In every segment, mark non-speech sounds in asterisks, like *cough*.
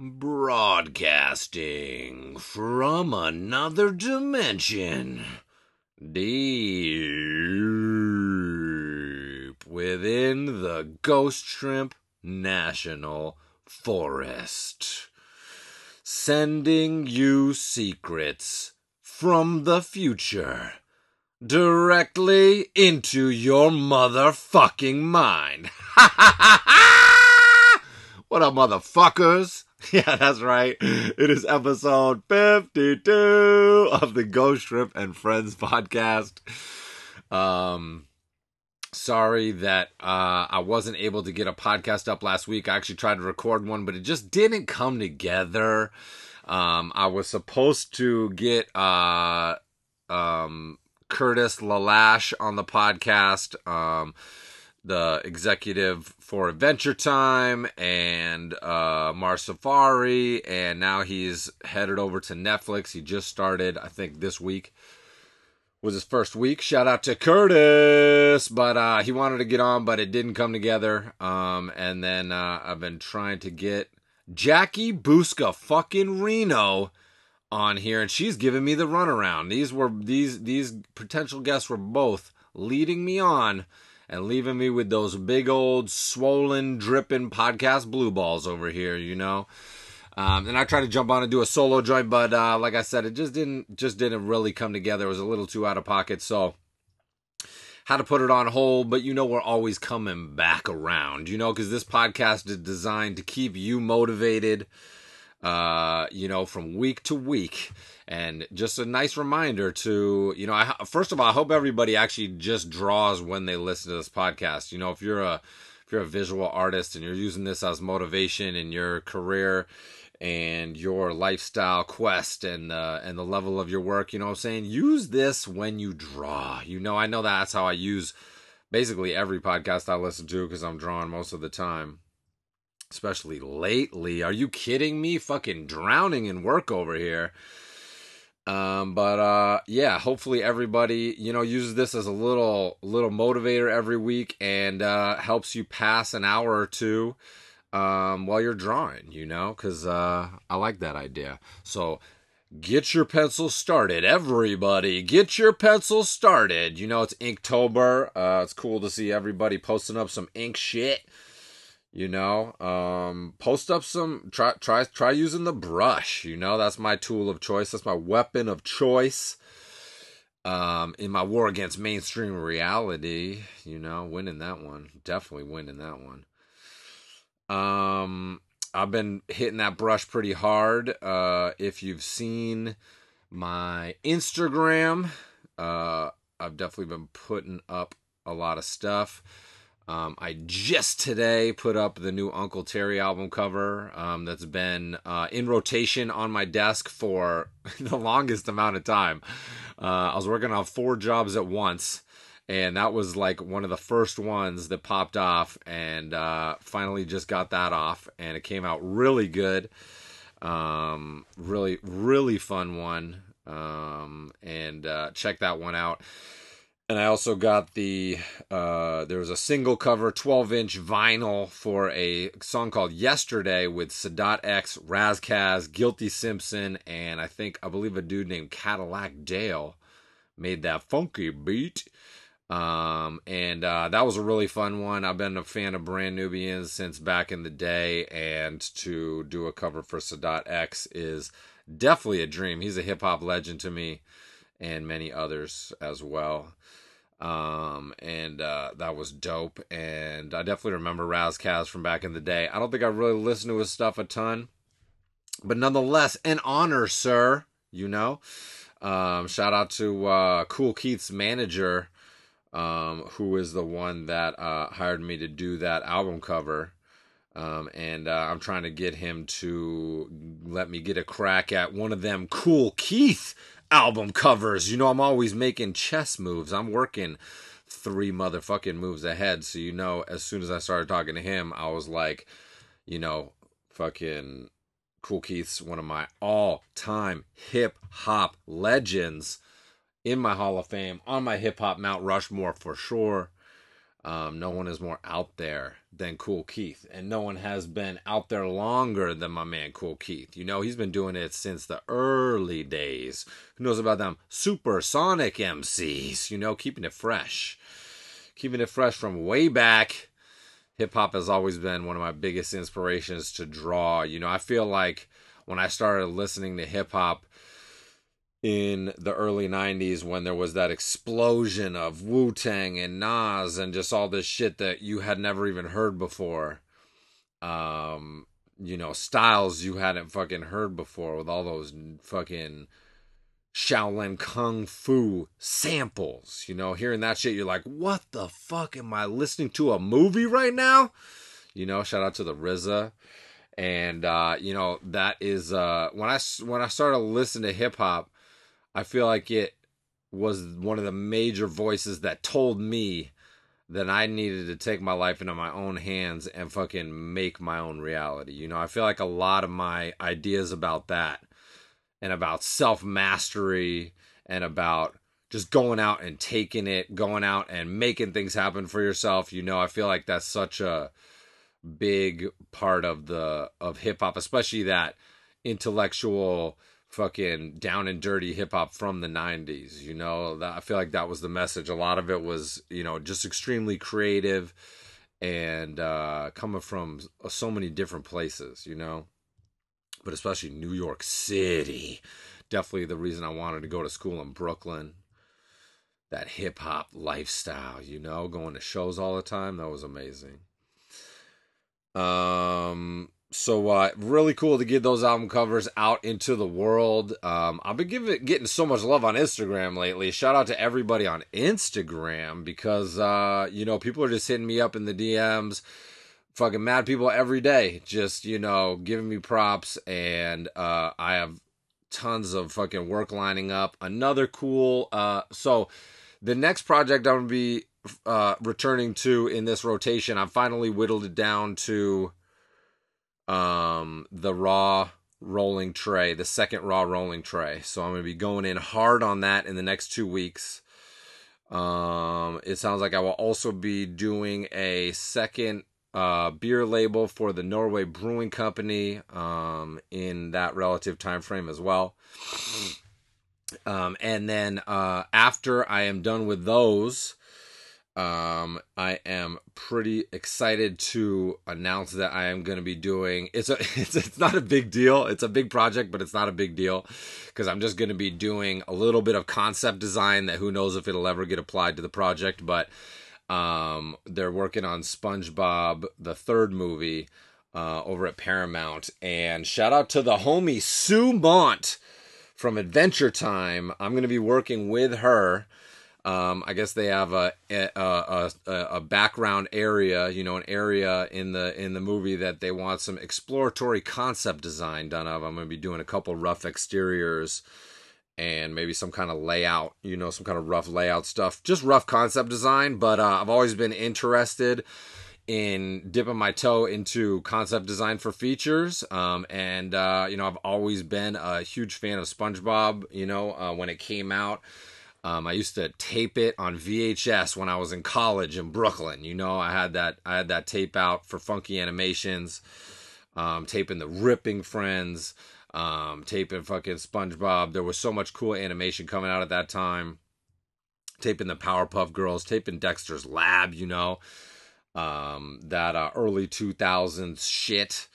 Broadcasting from another dimension, deep within the Ghost Shrimp National Forest, sending you secrets from the future directly into your motherfucking mind. *laughs* what up, motherfuckers? *laughs* Yeah, that's right. It is episode 52 of the Ghost Shrimp and Friends podcast. Um, sorry that uh, I wasn't able to get a podcast up last week. I actually tried to record one, but it just didn't come together. Um, I was supposed to get uh, um, Curtis Lelash on the podcast. Um, the executive for Adventure Time and uh, Mars Safari, and now he's headed over to Netflix. He just started, I think, this week was his first week. Shout out to Curtis, but uh, he wanted to get on, but it didn't come together. Um, and then uh, I've been trying to get Jackie Busca fucking Reno on here, and she's giving me the runaround. These were these these potential guests were both leading me on and leaving me with those big old swollen, dripping podcast blue balls over here, you know. Um, and I tried to jump on and do a solo joint, but uh, like I said, it just didn't just didn't really come together. It was a little too out of pocket, so had to put it on hold. But you know, we're always coming back around, you know, because this podcast is designed to keep you motivated, uh, you know, from week to week. And just a nice reminder to, you know, I, first of all, I hope everybody actually just draws when they listen to this podcast. You know, if you're a if you're a visual artist and you're using this as motivation in your career and your lifestyle quest and uh, and the level of your work, you know, I'm saying use this when you draw. You know, I know that's how I use basically every podcast I listen to because I'm drawing most of the time especially lately. Are you kidding me? Fucking drowning in work over here. Um, but uh, yeah, hopefully everybody you know uses this as a little little motivator every week and uh, helps you pass an hour or two um, while you're drawing. You know, because uh, I like that idea. So get your pencil started, everybody. Get your pencil started. You know, it's Inktober. Uh, it's cool to see everybody posting up some ink shit you know? Um post up some try try try using the brush you know? That's my tool of choice. That's my weapon of choice. Um in my war against mainstream reality you know winning that one. Definitely winning that one. Um i've been hitting that brush pretty hard. Uh if you've seen my instagram uh i've definitely been putting up a lot of stuff um, I just today put up the new Uncle Terry album cover um, that's been uh, in rotation on my desk for *laughs* the longest amount of time. Uh, I was working on four jobs at once, and that was like one of the first ones that popped off, and uh, finally just got that off, and it came out really good. Um, really, really fun one. Um, and uh, check that one out and I also got the uh, there was a single cover 12 inch vinyl for a song called Yesterday with Sadat X, Ras Kass, Guilty Simpson, and I think I believe a dude named Cadillac Dale made that funky beat. Um, and uh, that was a really fun one. I've been a fan of Brand Nubians since back in the day, and to do a cover for Sadat X is definitely a dream. He's a hip hop legend to me and many others as well. Um, and uh, that was dope. And I definitely remember Kass from back in the day. I don't think I really listened to his stuff a ton, but nonetheless, an honor, sir. You know, um, shout out to uh, Kool Keith's manager, um, who is the one that uh, hired me to do that album cover. Um, and uh, I'm trying to get him to let me get a crack at one of them Kool Keith album covers. You know, I'm always making chess moves. I'm working three motherfucking moves ahead. So, you know, as soon as I started talking to him, I was like, you know, fucking Kool Keith's one of my all time hip hop legends in my Hall of Fame, on my hip hop Mount Rushmore for sure. Um, no one is more out there than Kool Keith, and no one has been out there longer than my man Kool Keith. You know, he's been doing it since the early days. Who knows about them supersonic MCs? You know, keeping it fresh, keeping it fresh from way back. Hip hop has always been one of my biggest inspirations to draw. You know, I feel like when I started listening to hip hop, in the early 90s when there was that explosion of Wu Tang and Nas and just all this shit that you had never even heard before. Um, you know, styles you hadn't fucking heard before with all those fucking Shaolin Kung Fu samples. You know, hearing that shit, you're like, what the fuck am I listening to a movie right now? You know, shout out to the RZA. And uh, you know, that is uh when I when I started listening to hip hop, I feel like it was one of the major voices that told me that I needed to take my life into my own hands and fucking make my own reality. You know, I feel like a lot of my ideas about that and about self mastery and about just going out and taking it, going out and making things happen for yourself. You know, I feel like that's such a big part of the of hip hop, especially that intellectual fucking down and dirty hip hop from the 90s you know? That i feel like that was the message. A lot of it was you know just extremely creative and uh coming from so many different places you know? But especially new york city definitely the reason i wanted to go to school in brooklyn. That hip hop lifestyle you know? Going to shows all the time that was amazing. Um so uh, really cool to get those album covers out into the world. Um, I've been giving getting so much love on Instagram lately. Shout out to everybody on Instagram because uh, you know people are just hitting me up in the DMs. Fucking mad people every day, just you know, giving me props, and uh, I have tons of fucking work lining up. Another cool. Uh, so the next project I'm gonna be uh, returning to in this rotation, I've finally whittled it down to um, the raw rolling tray, the second raw rolling tray. So I'm going to be going in hard on that in the next two weeks. Um, it sounds like I will also be doing a second uh, beer label for the Norway Brewing Company um, in that relative time frame as well. Um, and then uh, after I am done with those, um, I am pretty excited to announce that I am going to be doing. It's a. *laughs* It's it's not a big deal. It's a big project, but it's not a big deal because I'm just going to be doing a little bit of concept design that who knows if it'll ever get applied to the project. But um, they're working on SpongeBob, the third movie, uh, over at Paramount. And shout out to the homie Sue Mondt from Adventure Time. I'm going to be working with her um, I guess they have a, a a, a background area, you know, an area in the in the movie that they want some exploratory concept design done of. I'm going to be doing a couple rough exteriors and maybe some kind of layout, you know, some kind of rough layout stuff, just rough concept design. But uh, I've always been interested in dipping my toe into concept design for features. Um, and, uh, you know, I've always been a huge fan of SpongeBob, you know, uh, when it came out. Um, I used to tape it on VHS when I was in college in Brooklyn. You know, I had that I had that tape out for Funky Animations, um, taping the Ripping Friends, um, taping fucking SpongeBob. There was so much cool animation coming out at that time. Taping the Powerpuff Girls, taping Dexter's Lab. You know, um, that uh, early two thousands shit.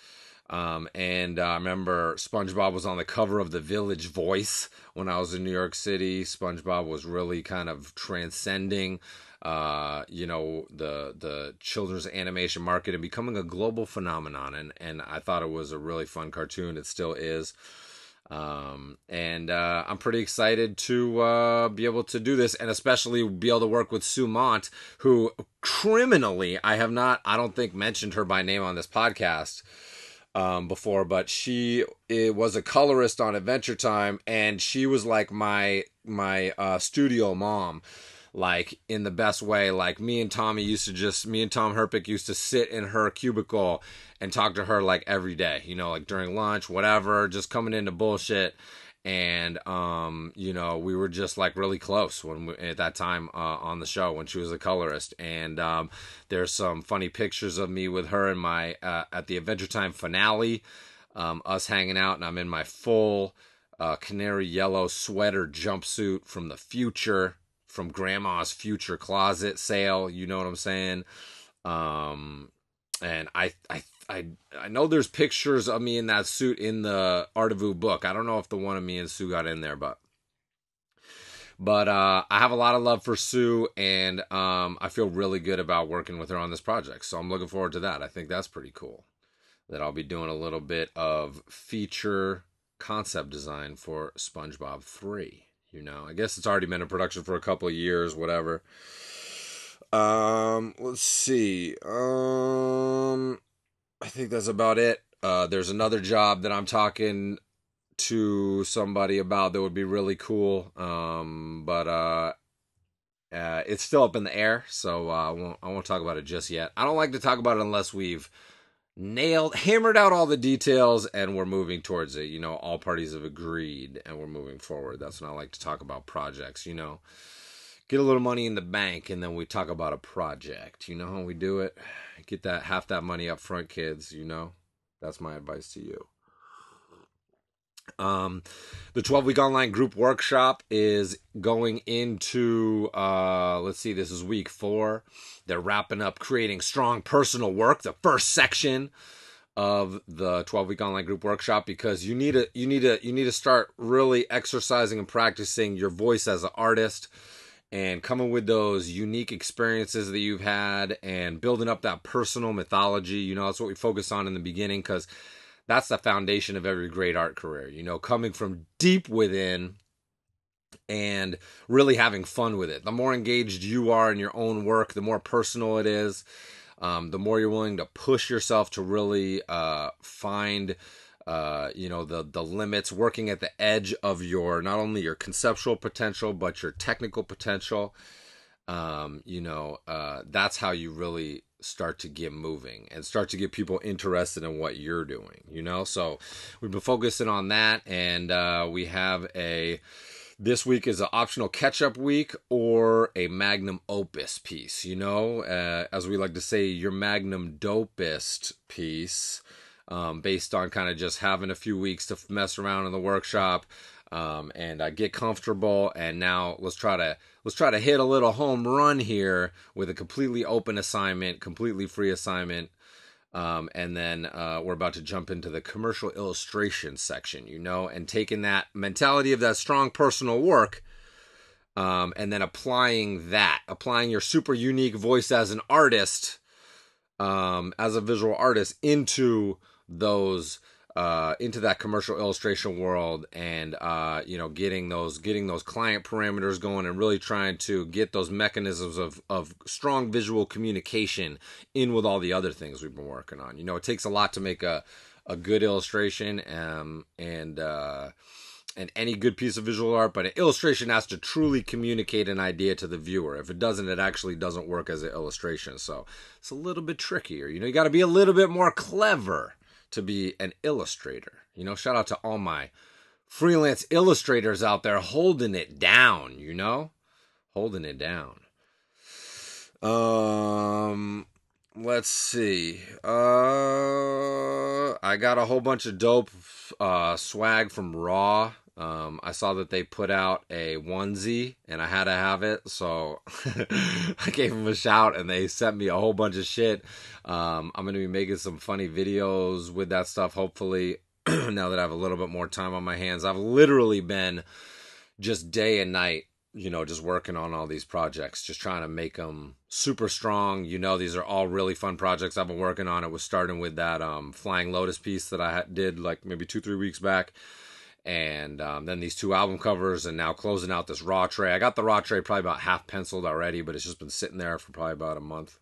Um, and uh, I remember SpongeBob was on the cover of the Village Voice when I was in New York City. SpongeBob was really kind of transcending, uh, you know, the the children's animation market and becoming a global phenomenon. And and I thought it was a really fun cartoon. It still is. Um, and uh, I'm pretty excited to uh, be able to do this, and especially be able to work with Sue Mondt, who criminally I have not, I don't think, mentioned her by name on this podcast um, before, but she it was a colorist on Adventure Time, and she was like my my uh, studio mom, like in the best way. Like me and Tommy used to just me and Tom Herpich used to sit in her cubicle and talk to her like every day, you know, like during lunch, whatever, just coming into bullshit. And um, you know we were just like really close when we, at that time uh, on the show when she was a colorist. And um, there's some funny pictures of me with her in my uh, at the adventure time finale um, us hanging out and i'm in my full uh, canary yellow sweater jumpsuit from the future from grandma's future closet sale you know what i'm saying? Um, and I, I I I know there's pictures of me in that suit in the Art of Ooo book. I don't know if the one of me and Sue got in there, but but uh, I have a lot of love for Sue, and um, I feel really good about working with her on this project. So I'm looking forward to that. I think that's pretty cool. That I'll be doing a little bit of feature concept design for SpongeBob Three. You know, I guess it's already been in production for a couple of years, whatever. Um, let's see. Um, I think that's about it. Uh, there's another job that I'm talking to somebody about that would be really cool. Um, but uh, uh, it's still up in the air, so uh, I won't I won't talk about it just yet. I don't like to talk about it unless we've nailed, hammered out all the details, and we're moving towards it. You know, all parties have agreed, and we're moving forward. That's when I like to talk about projects. You know, get a little money in the bank, and then we talk about a project. You know how we do it get that half that money up front, kids. You know, that's my advice to you. Um, the 12 week online group workshop is going into, uh, let's see, this is week four. They're wrapping up creating strong personal work, the first section of the 12 week online group workshop because you need to you need to you need to start really exercising and practicing your voice as an artist and coming with those unique experiences that you've had and building up that personal mythology. You know, that's what we focus on in the beginning because that's the foundation of every great art career. You know, coming from deep within and really having fun with it. The more engaged you are in your own work, the more personal it is. Um, the more you're willing to push yourself to really uh, find uh, you know the the limits working at the edge of your not only your conceptual potential but your technical potential. Um, you know uh, that's how you really start to get moving and start to get people interested in what you're doing you know? So we've been focusing on that and uh, we have a this week is an optional catch up week or a magnum opus piece you know? Uh, as we like to say your magnum dopest piece um, based on kind of just having a few weeks to mess around in the workshop um, and uh, get comfortable. And now let's try to let's try to hit a little home run here with a completely open assignment, completely free assignment. Um, and then uh, we're about to jump into the commercial illustration section, you know, and taking that mentality of that strong personal work. Um, and then applying that, applying your super unique voice as an artist, um, as a visual artist into those uh, into that commercial illustration world and uh, you know getting those getting those client parameters going and really trying to get those mechanisms of of strong visual communication in with all the other things we've been working on. You know, it takes a lot to make a a good illustration um, and uh, and any good piece of visual art, but an illustration has to truly communicate an idea to the viewer. If it doesn't, it actually doesn't work as an illustration. So it's a little bit trickier. You know, you got to be a little bit more clever to be an illustrator. You know, shout out to all my freelance illustrators out there holding it down, you know? Holding it down. Um let's see. Uh I got a whole bunch of dope uh swag from Raw. Um, I saw that they put out a onesie and I had to have it, so *laughs* I gave them a shout and they sent me a whole bunch of shit. Um, I'm gonna be making some funny videos with that stuff, hopefully. *clears throat* now that I have a little bit more time on my hands, I've literally been just day and night, you know, just working on all these projects, just trying to make them super strong. You know, these are all really fun projects I've been working on. It was starting with that um, Flying Lotus piece that I did like maybe two, three weeks back and um, then these two album covers and now closing out this raw tray. I got the raw tray probably about half penciled already but it's just been sitting there for probably about a month.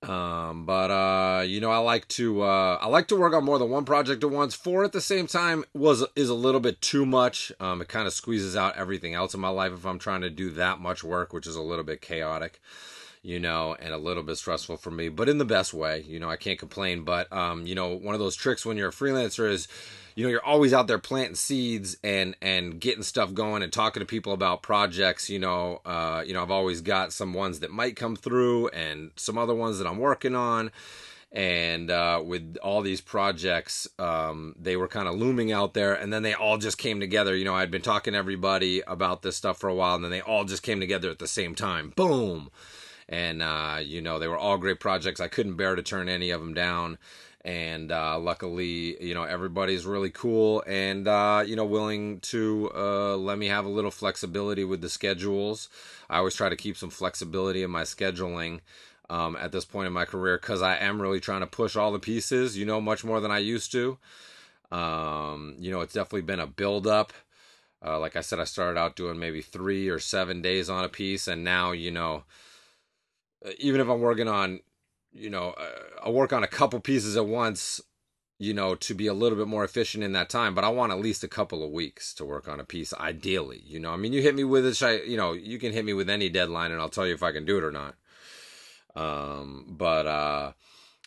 Um, but uh, you know i like to uh, i like to work on more than one project at once. Four at the same time was is a little bit too much. Um, it kind of squeezes out everything else in my life if i'm trying to do that much work which is a little bit chaotic you know, and a little bit stressful for me, but in the best way. You know, I can't complain. But um, you know, one of those tricks when you're a freelancer is, you know, you're always out there planting seeds and and getting stuff going and talking to people about projects. You know, uh, you know, I've always got some ones that might come through and some other ones that I'm working on. And uh, with all these projects, um, they were kind of looming out there, and then they all just came together. You know, I'd been talking to everybody about this stuff for a while, and then they all just came together at the same time. Boom! And uh, you know they were all great projects. I couldn't bear to turn any of them down, and uh, luckily, you know everybody's really cool and uh, you know willing to uh, let me have a little flexibility with the schedules. I always try to keep some flexibility in my scheduling. Um, at this point in my career, because I am really trying to push all the pieces, you know, much more than I used to. Um, you know, it's definitely been a build up. Uh, like I said, I started out doing maybe three or seven days on a piece, and now, you know, even if I'm working on, you know, uh, I work on a couple pieces at once, you know, to be a little bit more efficient in that time. But I want at least a couple of weeks to work on a piece, ideally. You know, I mean, you hit me with it, you know, you can hit me with any deadline, and I'll tell you if I can do it or not. Um, but uh,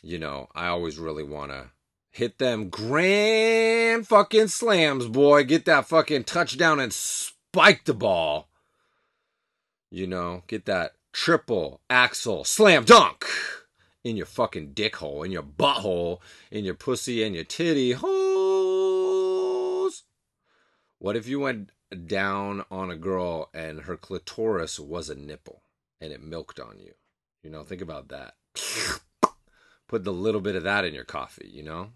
you know, I always really want to hit them grand fucking slams, boy. Get that fucking touchdown and spike the ball. You know, get that triple axel slam dunk in your fucking dick hole, in your butthole, in your pussy and your titty holes. What if you went down on a girl and her clitoris was a nipple and it milked on you? You know, think about that. *laughs* Put the little bit of that in your coffee, you know?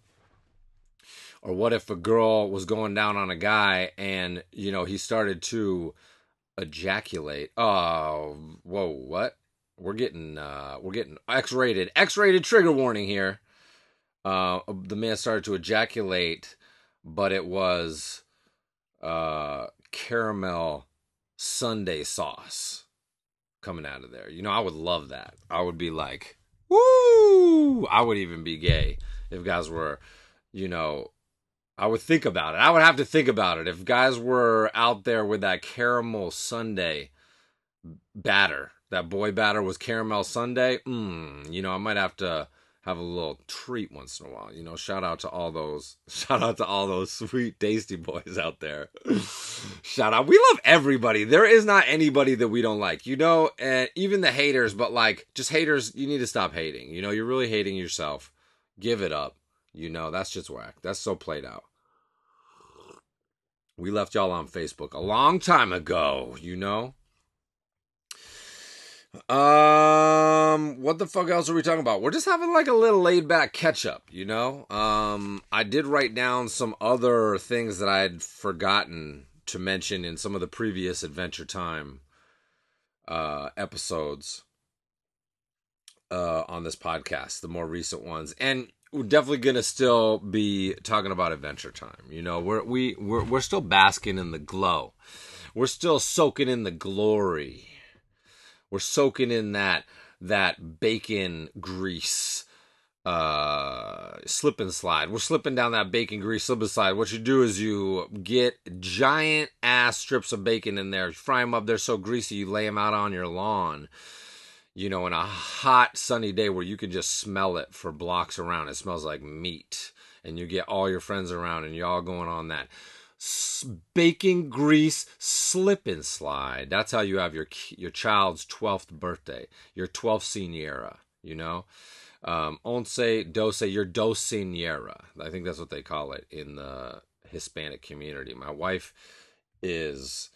Or what if a girl was going down on a guy and, you know, he started to ejaculate. Oh, whoa, what? We're getting uh we're getting X-rated. X-rated trigger warning here. Uh the man started to ejaculate, but it was uh caramel sundae sauce coming out of there. You know, I would love that. I would be like, "Woo!" I would even be gay if guys were, you know, I would think about it. I would have to think about it. If guys were out there with that caramel sundae batter, that boy batter was caramel sundae. mm, you know, I might have to have a little treat once in a while. You know, shout out to all those *laughs* shout out to all those sweet tasty boys out there. *laughs* shout out. We love everybody. There is not anybody that we don't like. You know, and even the haters, but like just haters, you need to stop hating. You know, you're really hating yourself. Give it up. You know, that's just whack. That's so played out. We left y'all on Facebook a long time ago, you know? Um, what the fuck else are we talking about? We're just having like a little laid back catch up, you know? Um, I did write down some other things that I had forgotten to mention in some of the previous Adventure Time uh episodes uh on this podcast, the more recent ones. And we're definitely gonna still be talking about Adventure Time. You know, we're we we're we're still basking in the glow. We're still soaking in the glory. We're soaking in that that bacon grease uh slip and slide. We're slipping down that bacon grease slip and slide. What you do is you get giant ass strips of bacon in there, fry them up. They're so greasy, you lay them out on your lawn you know, in a hot sunny day where you can just smell it for blocks around. It smells like meat. And you get all your friends around and you're all going on that Baking grease slip and slide. That's how you have your your child's 12th birthday, your 12th seniera, you know? Um, once doce, your docinera. I think that's what they call it in the Hispanic community. My wife is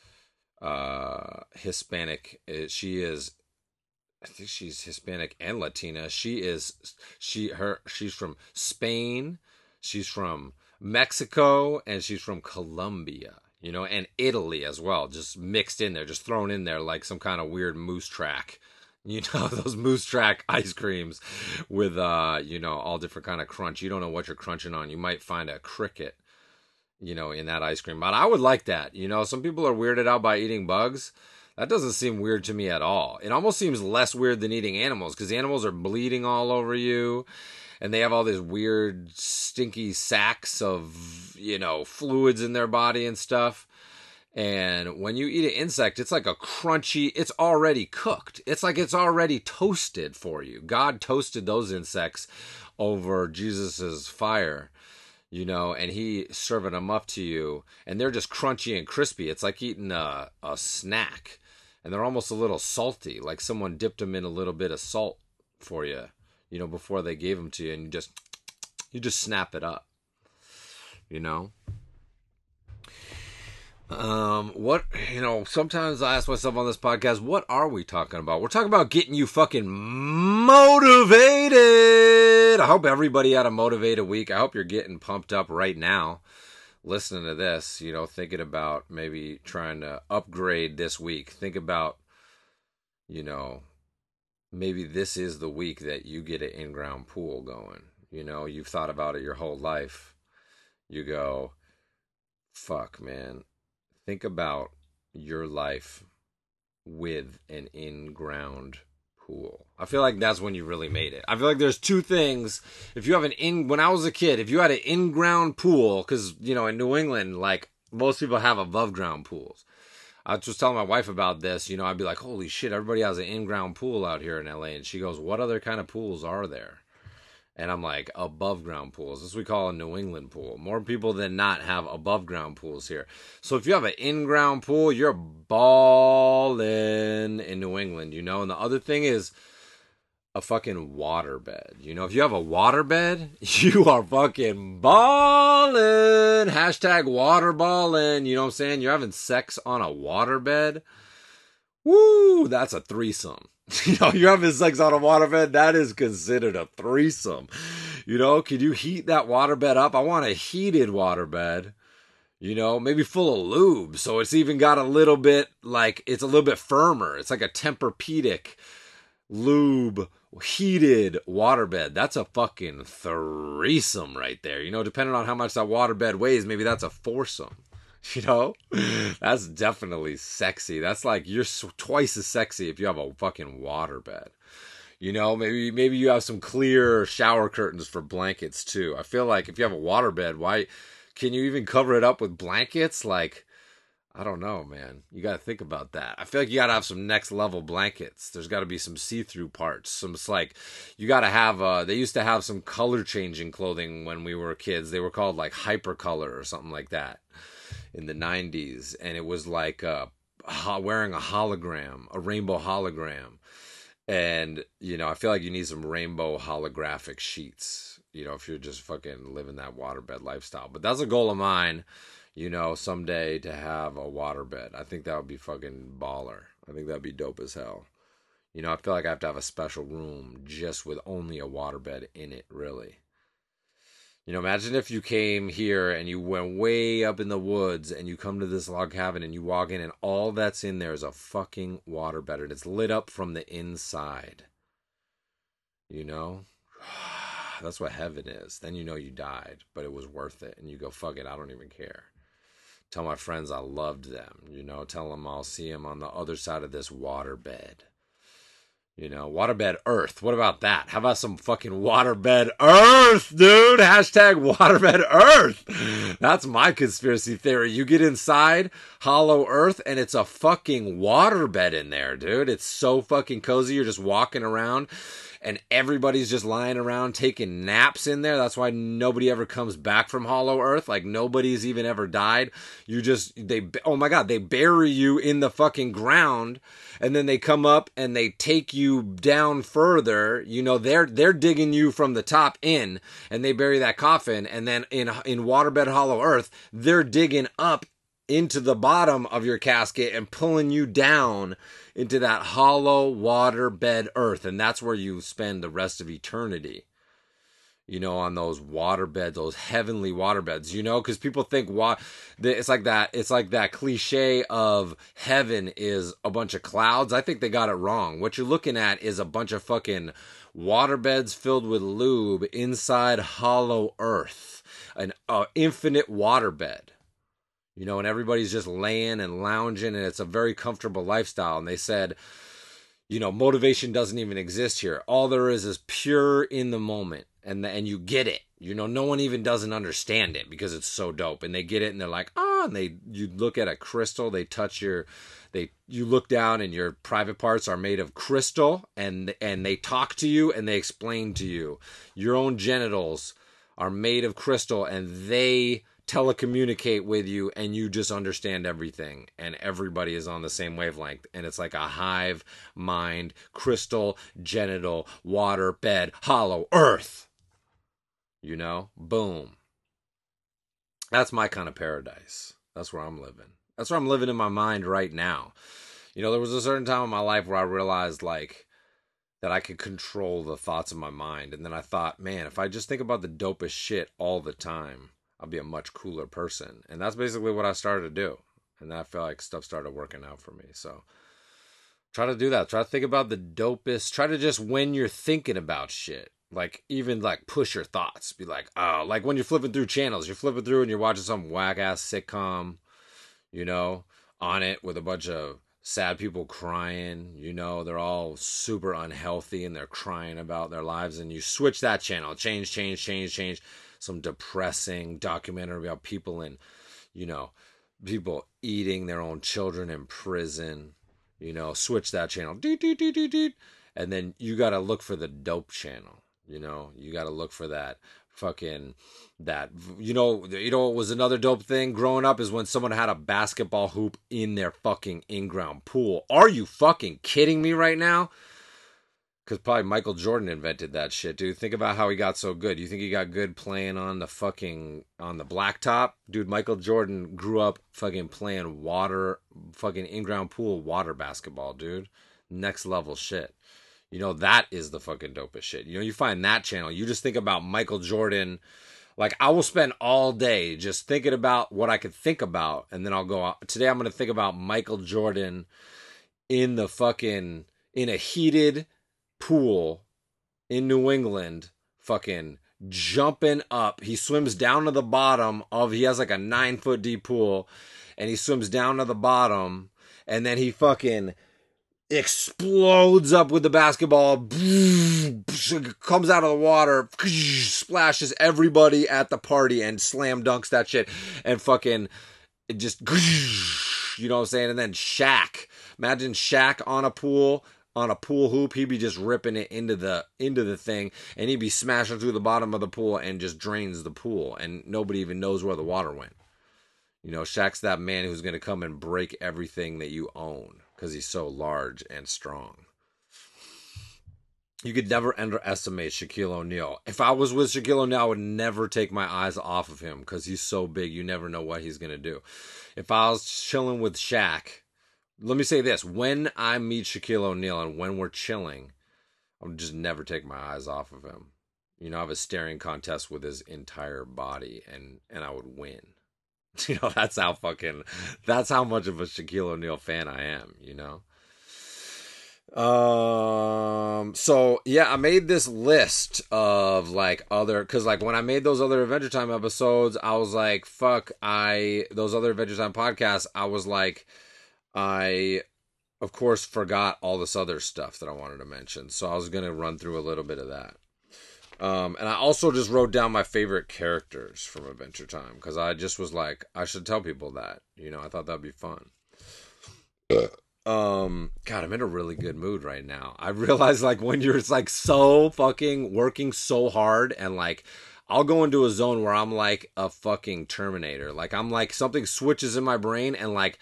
uh Hispanic. She is I think she's Hispanic and Latina. She is she her she's from Spain, she's from Mexico, and she's from Colombia. You know, and Italy as well, just mixed in there, just thrown in there like some kind of weird moose track. *laughs* You know, those moose track ice creams with uh, you know, all different kind of crunch. You don't know what you're crunching on. You might find a cricket, you know, in that ice cream. But I would like that. You know, some people are weirded out by eating bugs. That doesn't seem weird to me at all. It almost seems less weird than eating animals because animals are bleeding all over you and they have all these weird stinky sacks of, you know, fluids in their body and stuff. And when you eat an insect, it's like a crunchy, it's already cooked. It's like it's already toasted for you. God toasted those insects over Jesus's fire, you know, and he serving them up to you, and they're just crunchy and crispy. It's like eating a, a snack, and they're almost a little salty, like someone dipped them in a little bit of salt for you, you know, before they gave them to you, and you just you just snap it up, you know. Um, what you know, sometimes I ask myself on this podcast, what are we talking about? We're talking about getting you fucking motivated. I hope everybody had a motivated week. I hope you're getting pumped up right now listening to this, you know, thinking about maybe trying to upgrade this week. Think about, you know, maybe this is the week that you get an in ground pool going. You know, you've thought about it your whole life. You go, fuck, man think about your life with an in ground pool. I feel like that's when you really made it. I feel like there's two things. If you have an in, when I was a kid, if you had an in ground pool, because, you know, in New England, like most people have above ground pools. I was telling my wife about this, you know, I'd be like, holy shit, everybody has an in ground pool out here in LA. And she goes, what other kind of pools are there? and I'm like above ground pools. This we call a New England pool. More people than not have above ground pools here. So if you have an in ground pool, you're balling in New England, you know. And the other thing is a fucking water bed. You know, if you have a water bed, *laughs* you are fucking balling. Hashtag water balling. You know what I'm saying? You're having sex on a water bed. Woo, that's a threesome. *laughs* You know, you're having sex on a waterbed, that is considered a threesome. You know, could you heat that waterbed up? I want a heated waterbed, you know, maybe full of lube. So it's even got a little bit like, it's a little bit firmer. It's like a Tempur-Pedic lube heated waterbed. That's a fucking threesome right there. You know, depending on how much that waterbed weighs, maybe that's a foursome. *laughs* You know, that's definitely sexy. That's like you're twice as sexy if you have a fucking water bed. You know, maybe maybe you have some clear shower curtains for blankets too. I feel like if you have a water bed, why can you even cover it up with blankets? Like, I don't know, man. You got to think about that. I feel like you got to have some next level blankets. There's got to be some see through parts. Some like you got to have. Uh, they used to have some color changing clothing when we were kids. They were called like hyper color or something like that in the 90s and it was like uh, wearing a hologram a rainbow hologram and you know i feel like you need some rainbow holographic sheets you know if you're just fucking living that waterbed lifestyle but that's a goal of mine you know someday to have a waterbed i think that would be fucking baller i think that'd be dope as hell you know i feel like i have to have a special room just with only a waterbed in it really you know, imagine if you came here and you went way up in the woods and you come to this log cabin and you walk in and all that's in there is a fucking water bed and it's lit up from the inside. You know? *sighs* That's what heaven is. Then you know you died, but it was worth it. And you go, fuck it, I don't even care. Tell my friends I loved them. You know, tell them I'll see them on the other side of this waterbed. You know, waterbed Earth. What about that? How about some fucking waterbed Earth, dude? Hashtag waterbed Earth. That's my conspiracy theory. You get inside Hollow Earth and it's a fucking waterbed in there, dude. It's so fucking cozy. You're just walking around and everybody's just lying around taking naps in there. That's why nobody ever comes back from Hollow Earth. Like nobody's even ever died. You just they oh my god, they bury you in the fucking ground and then they come up and they take you down further. You know, they're they're digging you from the top in and they bury that coffin and then in in waterbed hollow earth, they're digging up into the bottom of your casket and pulling you down into that hollow water bed earth and that's where you spend the rest of eternity you know on those water beds those heavenly water beds you know because people think what it's like that it's like that cliche of heaven is a bunch of clouds. I think they got it wrong. What you're looking at is a bunch of fucking water beds filled with lube inside hollow earth an uh, infinite water bed you know, and everybody's just laying and lounging, and it's a very comfortable lifestyle. And they said, you know, motivation doesn't even exist here. All there is is pure in the moment, and the, and you get it. You know, no one even doesn't understand it because it's so dope, and they get it, and they're like, oh and they you look at a crystal, they touch your they you look down and your private parts are made of crystal and and they talk to you and they explain to you. Your own genitals are made of crystal and they telecommunicate with you and you just understand everything and everybody is on the same wavelength. And it's like a hive mind crystal genital water bed hollow earth. You know boom. That's my kind of paradise. That's where i'm living. That's where i'm living in my mind right now. You know there was a certain time in my life where i realized like that i could control the thoughts of my mind. And then i thought man if i just think about the dopest shit all the time I'll be a much cooler person. And that's basically what I started to do. And I feel like stuff started working out for me. So try to do that. Try to think about the dopest. Try to just when you're thinking about shit, like even like push your thoughts. Be like, oh, like when you're flipping through channels, you're flipping through and you're watching some whack ass sitcom, you know, on it with a bunch of sad people crying, you know, they're all super unhealthy and they're crying about their lives and you switch that channel, change, change, change, change some depressing documentary about people in, you know, people eating their own children in prison. You know, switch that channel, and then you got to look for the dope channel. You know, you got to look for that fucking that you know you know it was another dope thing growing up is when someone had a basketball hoop in their fucking in-ground pool. Are you fucking kidding me right now? Because probably Michael Jordan invented that shit, dude. Think about how he got so good. You think he got good playing on the fucking on the blacktop, dude? Michael Jordan grew up fucking playing water, fucking in-ground pool water basketball, dude. Next level shit. You know that is the fucking dopest shit. You know you find that channel, you just think about Michael Jordan. Like I will spend all day just thinking about what I could think about, and then I'll go. Out. today I'm gonna think about Michael Jordan in the fucking in a heated pool in New England, fucking jumping up. He swims down to the bottom of, he has like a nine foot deep pool, and he swims down to the bottom, and then he fucking explodes up with the basketball, *laughs* comes out of the water, *laughs* splashes everybody at the party, and slam dunks that shit, and fucking just, *laughs* you know what I'm saying? And then Shaq. Imagine Shaq on a pool on a pool hoop, he'd be just ripping it into the into the thing, and he'd be smashing through the bottom of the pool and just drains the pool, and nobody even knows where the water went. You know, Shaq's that man who's going to come and break everything that you own because he's so large and strong. You could never underestimate Shaquille O'Neal. If I was with Shaquille O'Neal, I would never take my eyes off of him because he's so big. You never know what he's going to do. If I was chilling with Shaq, let me say this: when I meet Shaquille O'Neal and when we're chilling, I'll just never take my eyes off of him. You know, I have a staring contest with his entire body, and and I would win. *laughs* You know, that's how fucking, that's how much of a Shaquille O'Neal fan I am. You know. Um. So yeah, I made this list of like other because like when I made those other Adventure Time episodes, I was like, fuck, I those other Adventure Time podcasts, I was like I, of course, forgot all this other stuff that I wanted to mention. So I was going to run through a little bit of that. Um, and I also just wrote down my favorite characters from Adventure Time because I just was like, I should tell people that. You know, I thought that'd be fun. um, God, I'm in a really good mood right now. I realize like when you're like so fucking working so hard and like I'll go into a zone where I'm like a fucking Terminator. Like I'm like something switches in my brain and like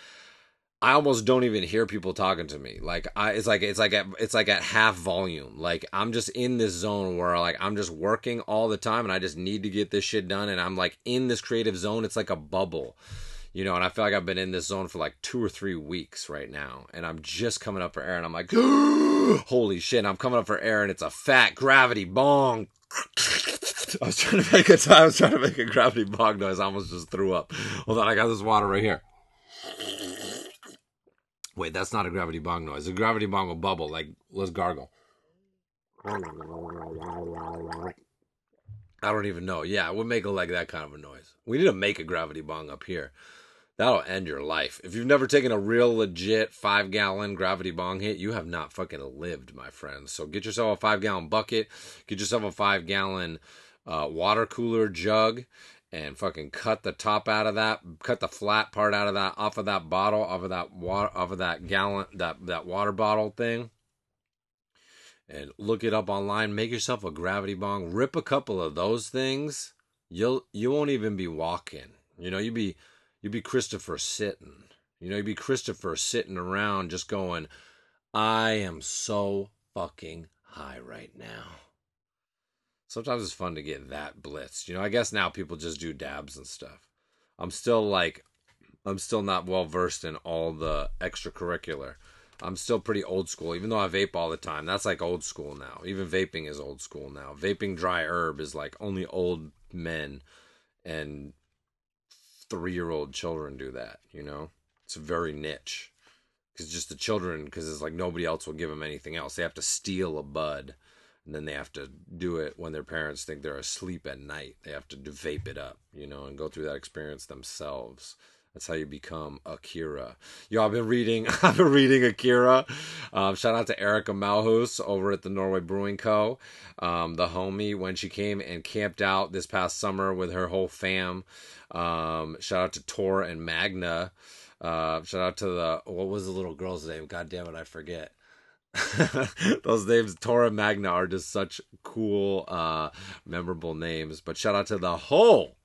I almost don't even hear people talking to me. Like I, it's like it's like at, it's like at half volume. Like I'm just in this zone where like I'm just working all the time, and I just need to get this shit done. And I'm like in this creative zone. It's like a bubble, you know. And I feel like I've been in this zone for like two or three weeks right now, and I'm just coming up for air, and I'm like, *gasps* holy shit! I'm coming up for air, and it's a fat gravity bong. *laughs* I was trying to make a I was trying to make a gravity bong noise. I almost just threw up. Hold on, I got this water right here. Wait, that's not a gravity bong noise. A gravity bong will bubble. Like, let's gargle. I don't even know. Yeah, we'll make like that kind of a noise. We need to make a gravity bong up here. That'll end your life. If you've never taken a real legit five gallon gravity bong hit, you have not fucking lived, my friends. So get yourself a five gallon bucket, get yourself a five gallon uh, water cooler jug, and fucking cut the top out of that, cut the flat part out of that, off of that bottle, off of that water, off of that gallon, that that water bottle thing, and look it up online. Make yourself a gravity bong. Rip a couple of those things. You'll you won't even be walking. You know, you'd be you'd be Christopher sitting. You know, you'd be Christopher sitting around just going, I am so fucking high right now. Sometimes it's fun to get that blitzed. You know, I guess now people just do dabs and stuff. I'm still like, I'm still not well versed in all the extracurricular. I'm still pretty old school, even though I vape all the time. That's like old school now. Even vaping is old school now. Vaping dry herb is like only old men and three year old children do that, you know? It's very niche. Because just the children, because it's like nobody else will give them anything else. They have to steal a bud and then they have to do it when their parents think they're asleep at night. They have to vape it up, you know, and go through that experience themselves. That's how you become Akira. Yo, I've been reading. *laughs* I've been reading Akira. Um, shout out to Erica Malhus over at the Norway Brewing Co. Um, the homie when she came and camped out this past summer with her whole fam. Um, shout out to Tor and Magna. Uh, shout out to the what was the little girl's name? God damn it, I forget. *laughs* Those names, Tora Magna, are just such cool, uh, memorable names. But shout out to the whole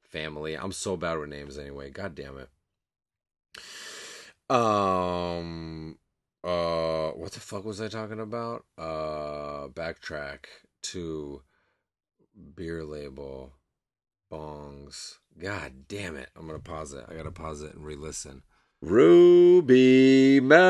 family. I'm so bad with names anyway. God damn it. Um, uh, what the fuck was I talking about? Uh, backtrack to beer label bongs. God damn it. I'm to pause it. I got to pause it and re listen. Ruby Malhus.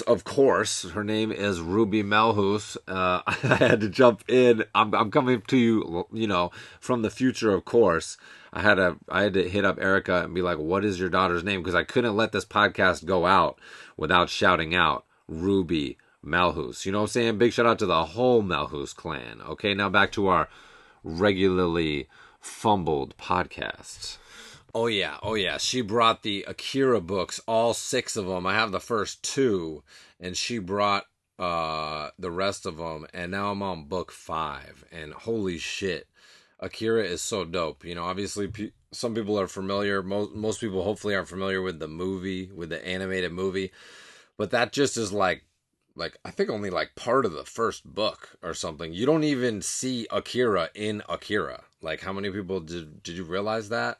Of course, her name is Ruby Malhus. Uh, *laughs* I had to jump in. I'm, I'm coming to you, you know, from the future, of course. I had to, I had to hit up Erica and be like, what is your daughter's name? Because I couldn't let this podcast go out without shouting out Ruby Malhus. You know what I'm saying? Big shout out to the whole Malhus clan. Okay, now back to our regularly fumbled podcast. Oh yeah, oh yeah. She brought the Akira books, all six of them. I have the first two, and she brought uh the rest of them, and now I'm on book five. And holy shit, Akira is so dope. You know, obviously pe- some people are familiar. Most most people hopefully aren't familiar with the movie, with the animated movie, but that just is like like I think only like part of the first book or something. You don't even see Akira in Akira. Like how many people did did you realize that?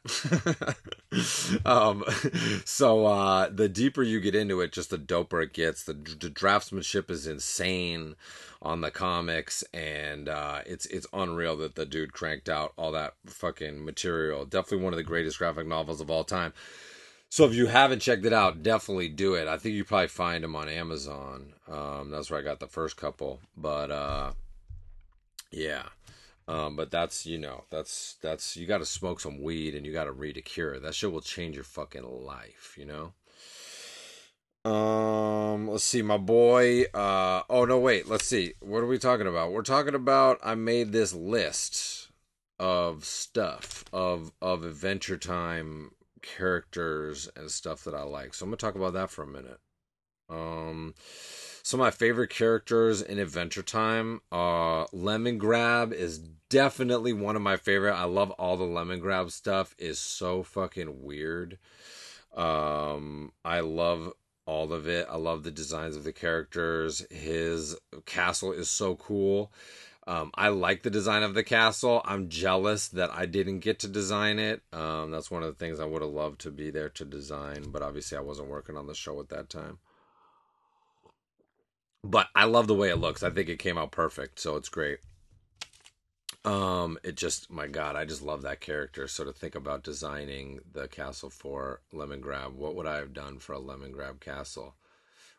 *laughs* um *laughs* so uh the deeper you get into it, just the doper it gets. The, the draftsmanship is insane on the comics and uh it's it's unreal that the dude cranked out all that fucking material. Definitely one of the greatest graphic novels of all time. So if you haven't checked it out, definitely do it. I think you probably find them on Amazon. Um, that's where I got the first couple. But uh, yeah. Um, but that's you know that's that's you got to smoke some weed and you got to read Akira. That shit will change your fucking life. You know. Um, let's see, my boy. Uh, oh no, wait. Let's see. What are we talking about? We're talking about. I made this list of stuff of of Adventure Time characters and stuff that I like. So I'm gonna talk about that for a minute. Um, some of my favorite characters in Adventure Time. Uh, Lemongrab is definitely one of my favorite. I love all the Lemongrab stuff. is so fucking weird. Um, I love all of it. I love the designs of the characters. His castle is so cool. Um, I like the design of the castle. I'm jealous that I didn't get to design it. Um, that's one of the things I would have loved to be there to design, but obviously I wasn't working on the show at that time. But I love the way it looks. I think it came out perfect, so it's great. Um, it just my god, I just love that character. So to think about designing the castle for Lemon Lemongrab, what would I have done for a Lemon Lemongrab castle?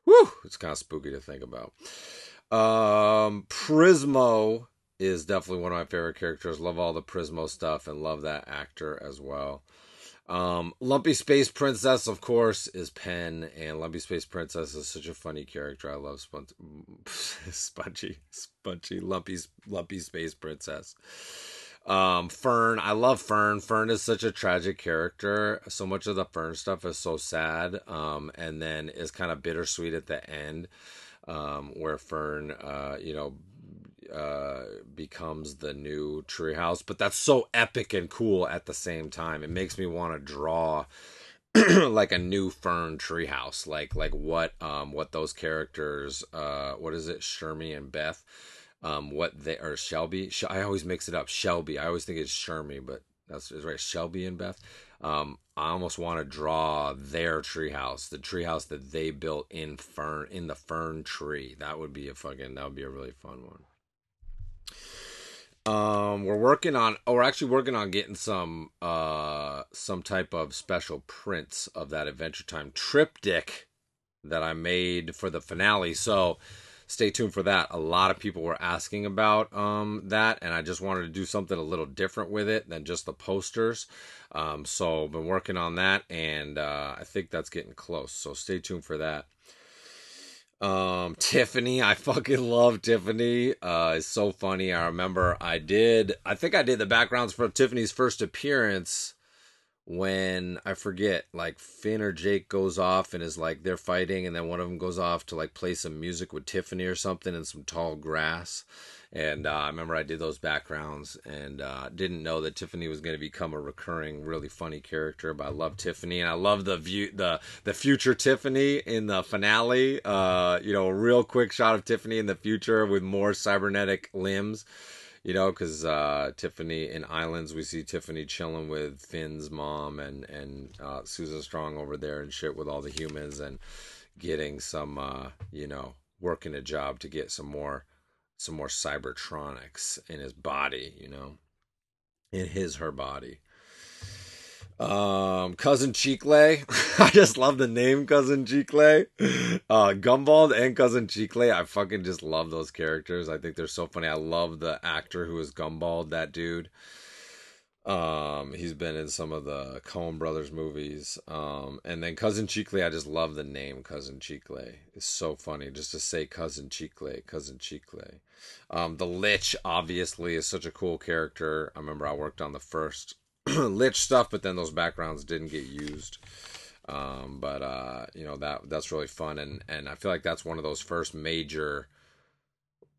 Woo! It's kind of spooky to think about. Um, Prismo is definitely one of my favorite characters. Love all the Prismo stuff and love that actor as well. Um, Lumpy Space Princess, of course, is Pen, and Lumpy Space Princess is such a funny character. I love Spon- *laughs* Spongy, Spongy, Lumpy, Lumpy Space Princess. Um, Fern, I love Fern. Fern is such a tragic character. So much of the Fern stuff is so sad, um, and then is kind of bittersweet at the end um, where Fern, uh, you know, uh, becomes the new treehouse. But that's so epic and cool at the same time. It makes me want to draw *clears throat* like a new fern treehouse, like like what um what those characters uh what is it? Shermy and Beth. Um what they or Shelby. I always mix it up. Shelby. I always think it's Shermy but that's right. Shelby and Beth um I almost want to draw their treehouse the treehouse that they built in fern in the fern tree that would be a fucking that would be a really fun one um, we're working on. Oh, we're actually working on getting some uh some type of special prints of that Adventure Time triptych that I made for the finale. So stay tuned for that. A lot of people were asking about um that, and I just wanted to do something a little different with it than just the posters. Um, so been working on that, and uh, I think that's getting close. So stay tuned for that. Um, Tiffany, I *laughs* fucking love Tiffany. Uh, it's so funny. I remember I did, I think I did the backgrounds for Tiffany's first appearance when I forget, like Finn or Jake goes off and is like they're fighting, and then one of them goes off to like play some music with Tiffany or something in some tall grass. And uh, I remember I did those backgrounds and uh, didn't know that Tiffany was going to become a recurring, really funny character. But I love Tiffany, and I love the view, the the future Tiffany in the finale. Uh, you know, a real quick shot of Tiffany in the future with more cybernetic limbs. You know, because uh, Tiffany in Islands, we see Tiffany chilling with Finn's mom and and uh, Susan Strong over there and shit with all the humans and getting some, uh, you know, working a job to get some more some more cybertronics in his body, you know, in his her body. Um, cousin Chicle, *laughs* I just love the name cousin Chicle. Uh, Gumball and cousin Chicle, I fucking just love those characters. I think they're so funny. I love the actor who is Gumball, that dude. Um, he's been in some of the Coen Brothers movies. Um, and then Cousin Chicle, I just love the name Cousin Chicle. It's so funny just to say Cousin Chicle, Cousin Chicle. Um, the Lich obviously is such a cool character. I remember I worked on the first *clears throat* Lich stuff, but then those backgrounds didn't get used. Um, but uh, you know that that's really fun, and and I feel like that's one of those first major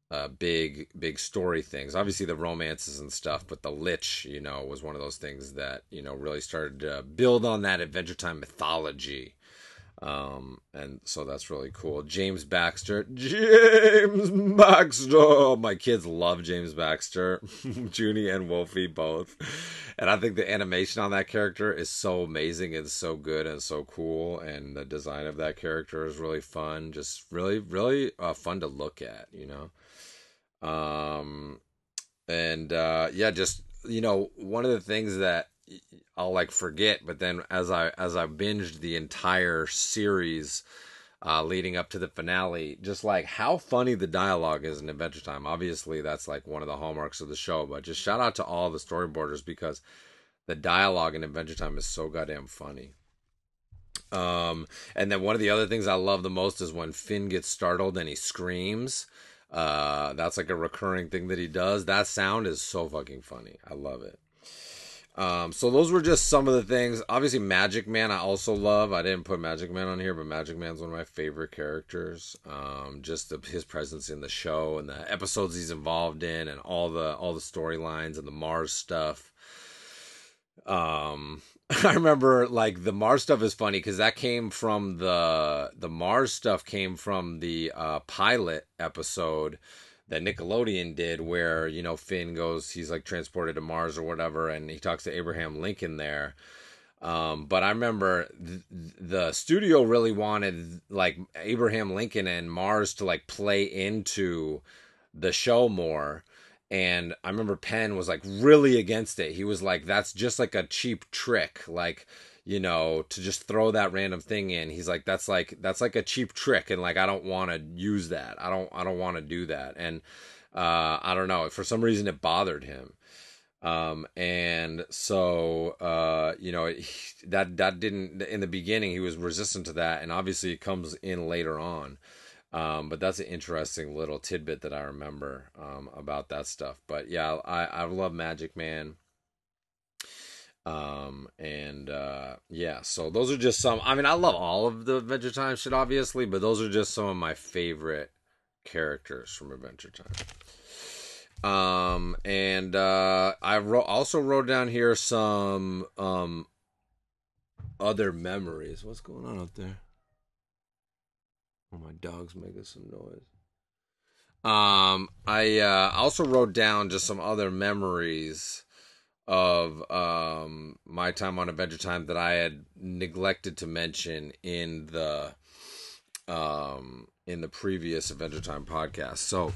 uh, big big story things. Obviously the romances and stuff, but the Lich, you know, was one of those things that you know really started to build on that Adventure Time mythology. Um, and so that's really cool. James Baxter, *laughs* James Baxter. My kids love James Baxter, *laughs* Junie and Wolfie both, and I think the animation on that character is so amazing. and so good and so cool, and the design of that character is really fun. Just really, really uh, fun to look at. You know. Um, and uh, yeah, just you know, one of the things that I'll like forget, but then as I as I binged the entire series. Uh, leading up to the finale, just like how funny the dialogue is in Adventure Time. Obviously, that's like one of the hallmarks of the show, but just shout out to all the storyboarders because the dialogue in Adventure Time is so goddamn funny. Um, and then one of the other things I love the most is when Finn gets startled and he screams. Uh, that's like a recurring thing that he does. That sound is so fucking funny. I love it. Um, so those were just some of the things. Obviously, Magic Man I also love. I didn't put Magic Man on here, but Magic Man's one of my favorite characters. Um, just the, his presence in the show and the episodes he's involved in, and all the all the storylines and the Mars stuff. Um, *laughs* I remember like the Mars stuff is funny because that came from the the Mars stuff came from the uh, pilot episode that Nickelodeon did, where you know Finn goes, he's like transported to Mars or whatever, and he talks to Abraham Lincoln there. Um, but I remember th- the studio really wanted like Abraham Lincoln and Mars to like play into the show more and I remember Penn was like really against it. He was like, "That's just like a cheap trick, like." You know to just throw that random thing in. He's like that's like that's like a cheap trick. And like i don't want to use that. I don't i don't want to do that. And uh i don't know. For some reason it bothered him. Um and so uh you know he, that that didn't in the beginning he was resistant to that. And obviously it comes in later on. Um, but that's an interesting little tidbit that I remember um, about that stuff. But yeah, I, I love Magic Man. Um, and uh, yeah, so those are just some. I mean, I love all of the Adventure Time shit, obviously, but those are just some of my favorite characters from Adventure Time. Um, and uh, I wrote, also wrote down here some um, other memories. What's going on out there? Oh, my dog's making some noise. Um, I uh, also wrote down just some other memories of um my time on Adventure Time that I had neglected to mention in the um in the previous Adventure Time podcast. So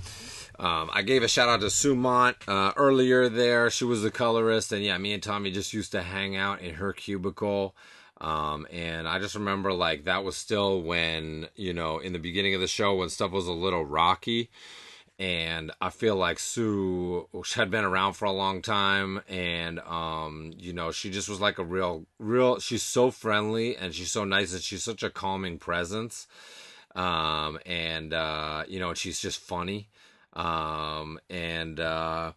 um, I gave a shout out to Sue Mondt uh, earlier there. She was the colorist, and yeah, me and Tommy just used to hang out in her cubicle. Um, and I just remember like that was still when, you know, in the beginning of the show when stuff was a little rocky and I feel like Sue had been around for a long time, and um, you know, she just was like a real, real. She's so friendly and she's so nice, and she's such a calming presence, um, and uh, you know, she's just funny, um, and uh,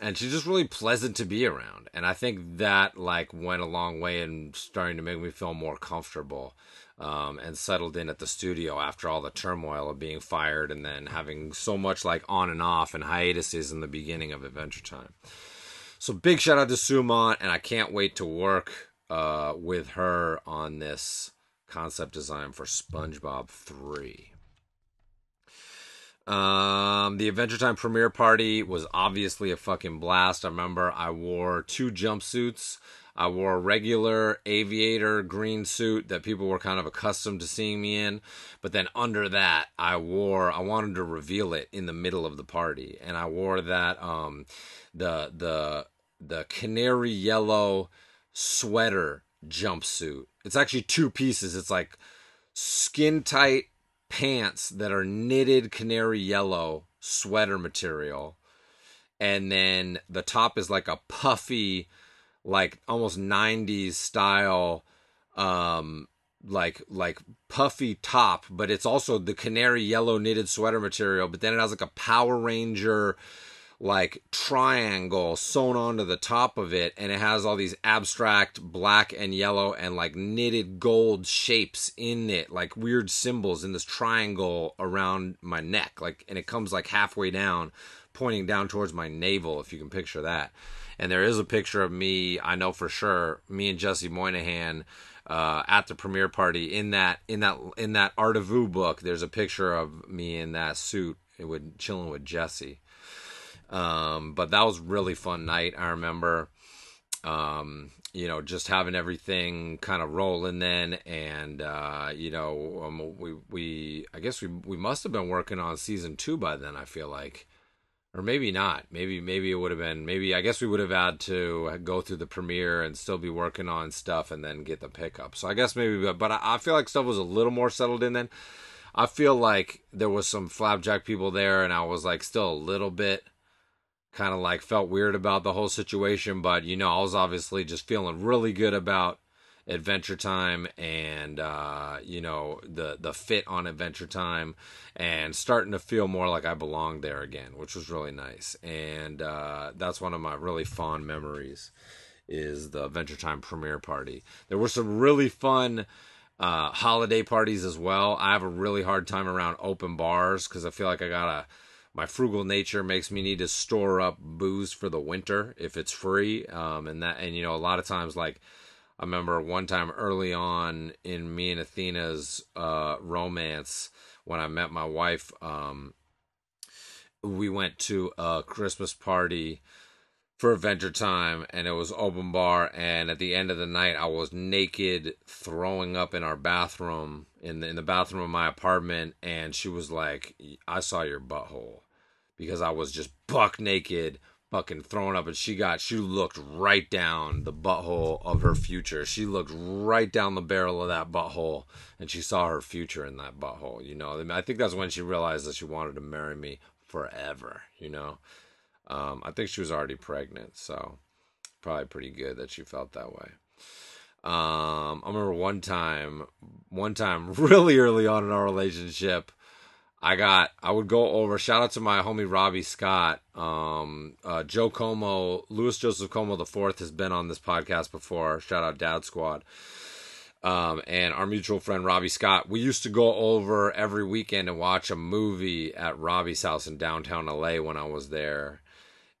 and she's just really pleasant to be around, and I think that like went a long way in starting to make me feel more comfortable um, and settled in at the studio after all the turmoil of being fired and then having so much like on and off and hiatuses in the beginning of Adventure Time. So big shout out to Sue Mondt, and I can't wait to work uh, with her on this concept design for SpongeBob 3. Um, the Adventure Time premiere party was obviously a fucking blast. I remember I wore two jumpsuits I wore a regular aviator green suit that people were kind of accustomed to seeing me in. But then under that, I wore, I wanted to reveal it in the middle of the party. And I wore that, um, the, the, the canary yellow sweater jumpsuit. It's actually two pieces. It's like skin tight pants that are knitted canary yellow sweater material. And then the top is like a puffy, like almost 90s style um like like puffy top but it's also the canary yellow knitted sweater material but then it has like a power ranger like triangle sewn onto the top of it and it has all these abstract black and yellow and like knitted gold shapes in it like weird symbols in this triangle around my neck like and it comes like halfway down pointing down towards my navel if you can picture that and there is a picture of me. I know for sure. Me and Jesse Moynihan uh, at the premiere party in that in that in that Art of Ooo book. There's a picture of me in that suit with chilling with Jesse. Um, but that was really fun night. I remember, um, you know, just having everything kind of rolling then, and uh, you know, um, we we I guess we we must have been working on season two by then. I feel like or maybe not. Maybe maybe it would have been. Maybe I guess we would have had to go through the premiere and still be working on stuff and then get the pickup. So I guess maybe, but but I, feel like stuff was a little more settled in then. I feel like there was some flapjack people there, and I was like still a little bit kind of like felt weird about the whole situation. But you know, I was obviously just feeling really good about Adventure Time and uh, you know the the fit on Adventure Time and starting to feel more like I belonged there again, which was really nice. And uh, that's one of my really fond memories is the Adventure Time premiere party. There were some really fun uh, holiday parties as well. I have a really hard time around open bars because I feel like I gotta my frugal nature makes me need to store up booze for the winter if it's free um, and that and you know a lot of times like I remember one time early on in me and Athena's uh, romance when I met my wife. Um, we went to a Christmas party for Adventure Time, and it was open bar. And at the end of the night, I was naked, throwing up in our bathroom in the, in the bathroom of my apartment. And she was like, "I saw your butthole," because I was just buck naked fucking throwing up and she got she looked right down the butthole of her future. She looked right down the barrel of that butthole and she saw her future in that butthole you know? I think that's when she realized that she wanted to marry me forever you know? Um, i think she was already pregnant so probably pretty good that she felt that way. Um, i remember one time one time *laughs* really early on in our relationship I got I would go over shout out to my homie Robbie Scott. Um uh, Joe Como, Louis Joseph Como the fourth has been on this podcast before. Shout out Dad Squad. Um, and our mutual friend Robbie Scott. We used to go over every weekend and watch a movie at Robbie's house in downtown LA when I was there.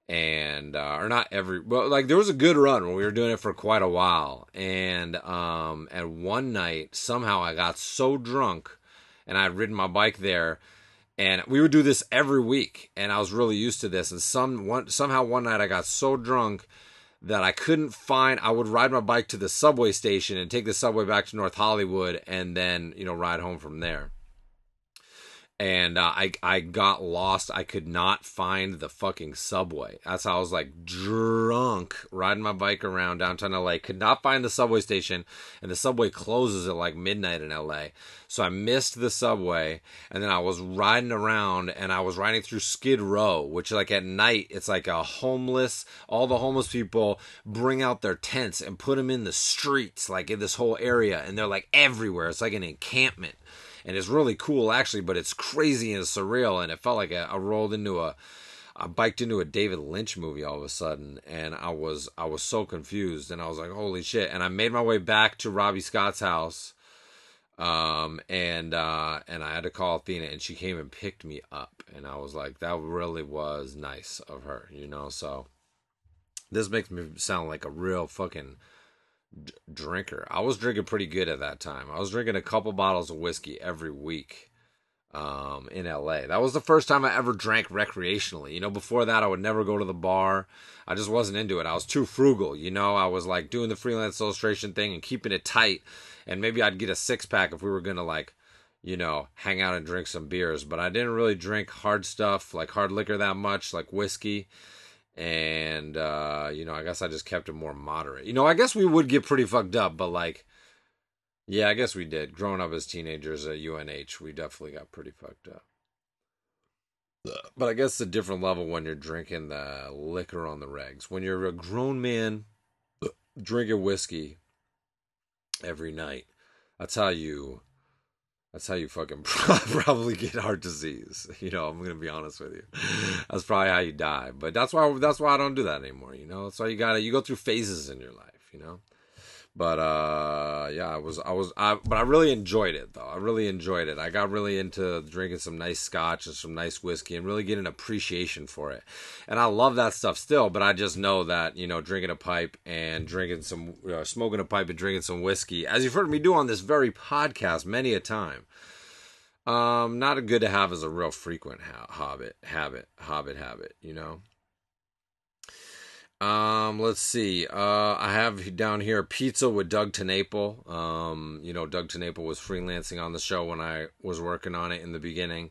and uh, or not every well like there was a good run when we were doing it for quite a while and um and one night somehow i got so drunk and i'd ridden my bike there and we would do this every week and i was really used to this and some one somehow one night i got so drunk that i couldn't find i would ride my bike to the subway station and take the subway back to north hollywood and then you know ride home from there and uh, I I got lost. I could not find the fucking subway. That's how I was like drunk riding my bike around downtown LA. Could not find the subway station, and the subway closes at like midnight in LA. So I missed the subway, and then I was riding around, and I was riding through Skid Row, which like at night it's like a homeless. All the homeless people bring out their tents and put them in the streets, like in this whole area, and they're like everywhere. It's like an encampment and it's really cool actually, but it's crazy and surreal, and it felt like I, rolled into a, I biked into a David Lynch movie all of a sudden, and I was I was so confused, and I was like, holy shit! And I made my way back to Robbie Scott's house, um, and uh, and I had to call Athena, and she came and picked me up, and I was like, that really was nice of her, you know. So this makes me sound like a real fucking d- drinker. I was drinking pretty good at that time. I was drinking a couple bottles of whiskey every week um, in LA. That was the first time I ever drank recreationally. You know, before that, I would never go to the bar. I just wasn't into it. I was too frugal. You know, I was like doing the freelance illustration thing and keeping it tight. And maybe I'd get a six pack if we were going to like, you know, hang out and drink some beers. But I didn't really drink hard stuff, like hard liquor that much, like whiskey and uh, you know, I guess I just kept it more moderate. You know, I guess we would get pretty fucked up, but like, yeah, I guess we did. Growing up as teenagers at UNH, we definitely got pretty fucked up. But I guess it's a different level when you're drinking the liquor on the regs. When you're a grown man drinking whiskey every night, I tell you that's how you fucking *laughs* probably get heart disease. You know, I'm gonna be honest with you. That's probably how you die. But that's why that's why I don't do that anymore. You know, why you gotta you go through phases in your life. You know. But uh, yeah, I was I was I but I really enjoyed it though. I really enjoyed it. I got really into drinking some nice scotch and some nice whiskey and really getting appreciation for it. And I love that stuff still. But I just know that you know drinking a pipe and drinking some uh, smoking a pipe and drinking some whiskey, as you've heard me do on this very podcast many a time. Um, not a good to have as a real frequent ha- habit, habit, habit, habit. You know. Um, let's see. Uh, I have down here pizza with Doug TenNapel. Um, you know, Doug TenNapel was freelancing on the show when I was working on it in the beginning,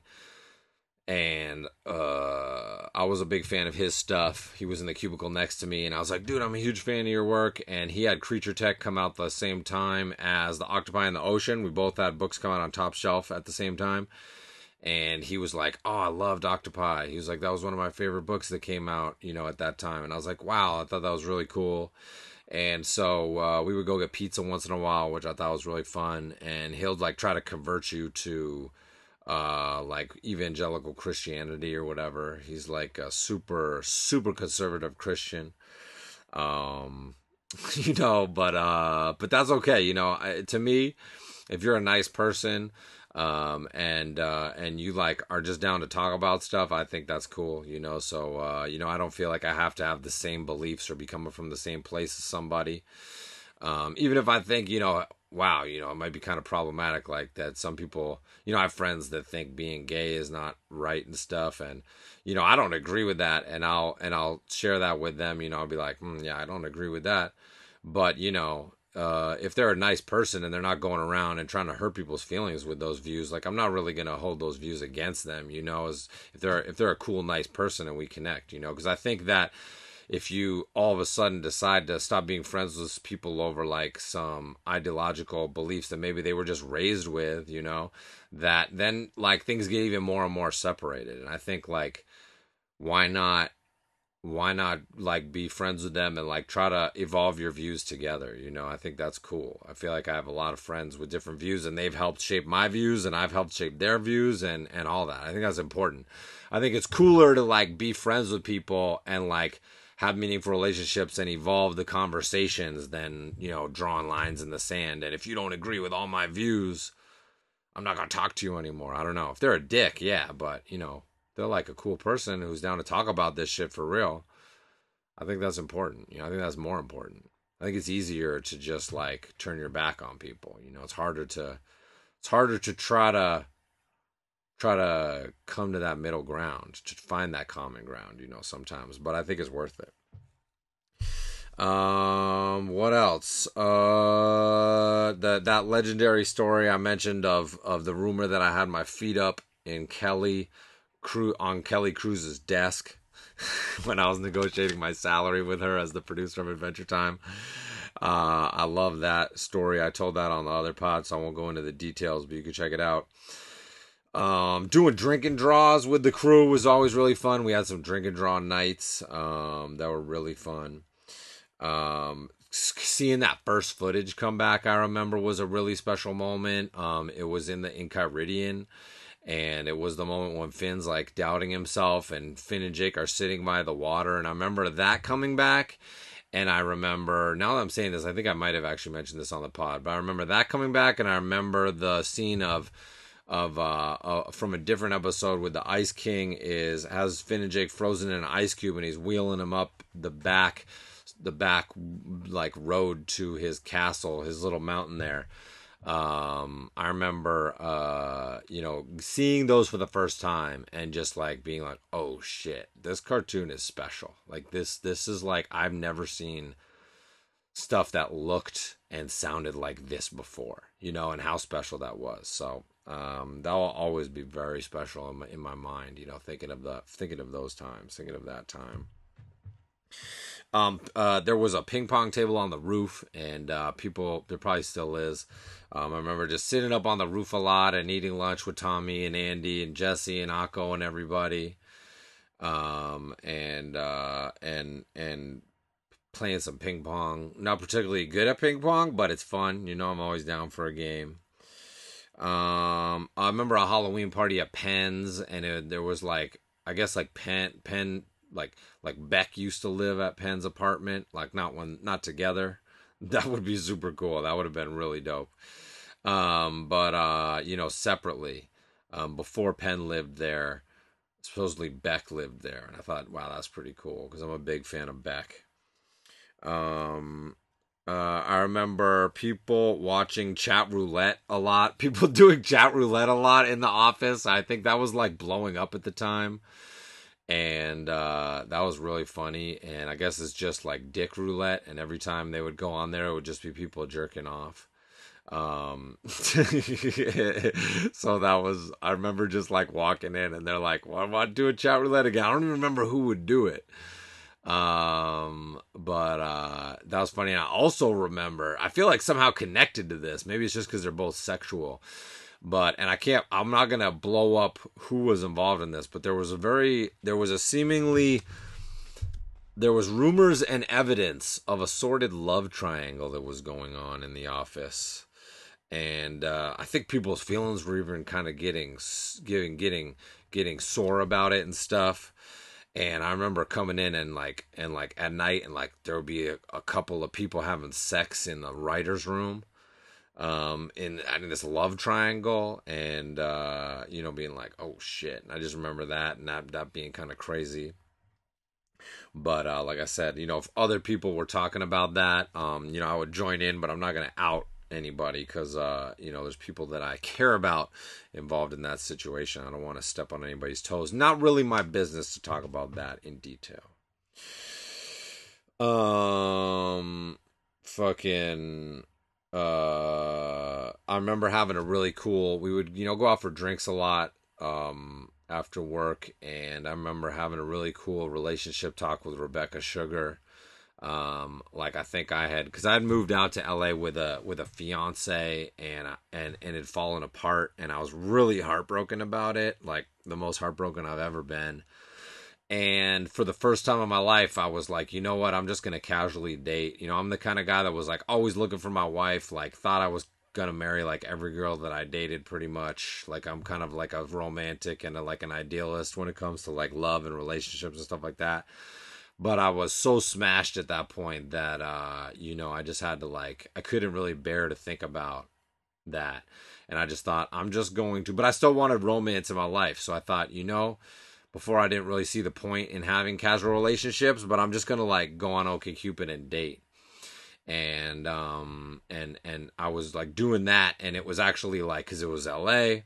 and uh, I was a big fan of his stuff. He was in the cubicle next to me, and I was like, "Dude, I'm a huge fan of your work." And he had Creature Tech come out the same time as the Octopi in the Ocean. We both had books come out on top shelf at the same time and he was like, "Oh, I loved Octopi." He was like, "That was one of my favorite books that came out, you know, at that time." And I was like, "Wow, I thought that was really cool." And so uh, we would go get pizza once in a while, which I thought was really fun. And he'll like try to convert you to uh, like evangelical Christianity or whatever. He's like a super super conservative Christian. Um, *laughs* you know, but uh, but that's okay. You know, to me, if you're a nice person um, and uh, and you like are just down to talk about stuff, I think that's cool, you know. So uh, you know, I don't feel like I have to have the same beliefs or be coming from the same place as somebody. Um, even if I think, you know, wow, you know, it might be kind of problematic like that. Some people, you know, I have friends that think being gay is not right and stuff, and you know, I don't agree with that, and I'll and I'll share that with them. You know, I'll be like, mm, yeah, I don't agree with that, but you know, uh, if they're a nice person and they're not going around and trying to hurt people's feelings with those views, like I'm not really gonna hold those views against them, you know, as if they're if they're a cool, nice person and we connect, you know, because I think that if you all of a sudden decide to stop being friends with people over like some ideological beliefs that maybe they were just raised with, you know, that then like things get even more and more separated, and I think like why not why not like be friends with them and like try to evolve your views together you know? I think that's cool. I feel like i have a lot of friends with different views and they've helped shape my views and i've helped shape their views and and all that. I think that's important. I think it's cooler to like be friends with people and like have meaningful relationships and evolve the conversations than you know drawing lines in the sand. And if you don't agree with all my views i'm not gonna talk to you anymore. I don't know. If they're a dick yeah but you know they're like a cool person who's down to talk about this shit for real, I think that's important. You know, I think that's more important. I think it's easier to just like turn your back on people. You know, it's harder to it's harder to try to try to come to that middle ground, to find that common ground, you know, sometimes, but I think it's worth it. Um, what else? Uh, that that legendary story I mentioned of of the rumor that I had my feet up in Kelly, Cru- on Kelly Crews's desk *laughs* when I was negotiating my salary with her as the producer of Adventure Time. Uh, I love that story. I told that on the other pod, so I won't go into the details, but you can check it out. Um, doing drinking draws with the crew was always really fun. We had some drinking draw nights um, that were really fun. Um, seeing that first footage come back, I remember was a really special moment. Um, it was in the Enchiridion, and it was the moment when Finn's like doubting himself, and Finn and Jake are sitting by the water, and I remember that coming back. And I remember now that I'm saying this, I think I might have actually mentioned this on the pod, but I remember that coming back, and I remember the scene of of uh, uh, from a different episode with the Ice King is has Finn and Jake frozen in an ice cube, and he's wheeling him up the back the back like road to his castle, his little mountain there. Um, I remember, uh, you know, seeing those for the first time and just like being like, "Oh shit, this cartoon is special." Like this, this is like I've never seen stuff that looked and sounded like this before, you know, and how special that was. So um, that will always be very special in my, in my mind, you know, thinking of the thinking of those times, thinking of that time. Um, uh, there was a ping pong table on the roof, and uh, people there probably still is. Um, I remember just sitting up on the roof a lot and eating lunch with Tommy and Andy and Jesse and Ako and everybody, um, and uh, and and playing some ping pong. Not particularly good at ping pong, but it's fun. You know, I'm always down for a game. Um, I remember a Halloween party at Penn's, and it, there was like I guess like Penn Penn like like Beck used to live at Penn's apartment, like not one not together. *laughs* That would be super cool. That would have been really dope. Um, but uh, you know, separately, um, before Penn lived there, supposedly Beck lived there, and I thought, wow, that's pretty cool because I'm a big fan of Beck. Um, uh, I remember people watching chat roulette a lot. *laughs* People doing chat roulette a lot in the office. I think that was like blowing up at the time and uh, that was really funny. And I guess it's just like dick roulette, and every time they would go on there, it would just be people jerking off. Um, *laughs* so that was I remember just like walking in, and they're like, "Well, I want to do a chat roulette again." I don't even remember who would do it. Um, but uh, that was funny. And I also remember, I feel like somehow connected to this. Maybe it's just because they're both sexual but and I can't I'm not going to blow up who was involved in this, but there was a very there was a seemingly there was rumors and evidence of a sordid love triangle that was going on in the office. And uh, I think people's feelings were even kind of getting getting getting getting sore about it and stuff. And I remember coming in and like and like at night and like there would be a, a couple of people having sex in the writers' room um, in adding this love triangle and uh, you know being like oh shit. And i just remember that and that, that being kind of crazy. But uh, like i said you know if other people were talking about that um, you know i would join in but i'm not to out anybody because uh, you know there's people that i care about involved in that situation. I don't want to step on anybody's toes. Not really my business to talk about that in detail. Um fucking uh I remember having a really cool we would you know go out for drinks a lot um after work. And I remember having a really cool relationship talk with Rebecca Sugar. Um like I think I had cuz I had moved out to LA with a with a fiance and and and it had fallen apart. And I was really heartbroken about it. Like the most heartbroken I've ever been and for the first time in my life, I was like, you know what? I'm just going to casually date. You know, I'm the kind of guy that was like always looking for my wife, like, thought I was going to marry like every girl that I dated pretty much. Like, I'm kind of like a romantic and a, like an idealist when it comes to like love and relationships and stuff like that. But I was so smashed at that point that, uh, you know, I just had to like, I couldn't really bear to think about that. And I just thought, I'm just going to, but I still wanted romance in my life. So I thought, you know, before I didn't really see the point in having casual relationships, but I'm just gonna like go on OkCupid and date. And um and and I was like doing that, and it was actually like because it was L.A.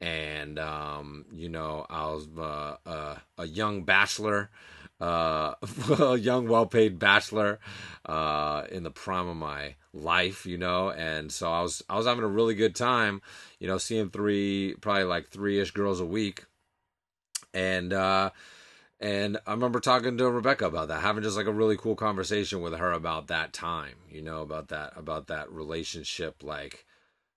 and um you know I was uh, uh, a young bachelor, uh, *laughs* a young well-paid bachelor, uh, in the prime of my life, you know, and so I was I was having a really good time, you know, seeing three probably like three ish girls a week and uh and I remember talking to Rebecca about that, having just like a really cool conversation with her about that time, you know, about that about that relationship like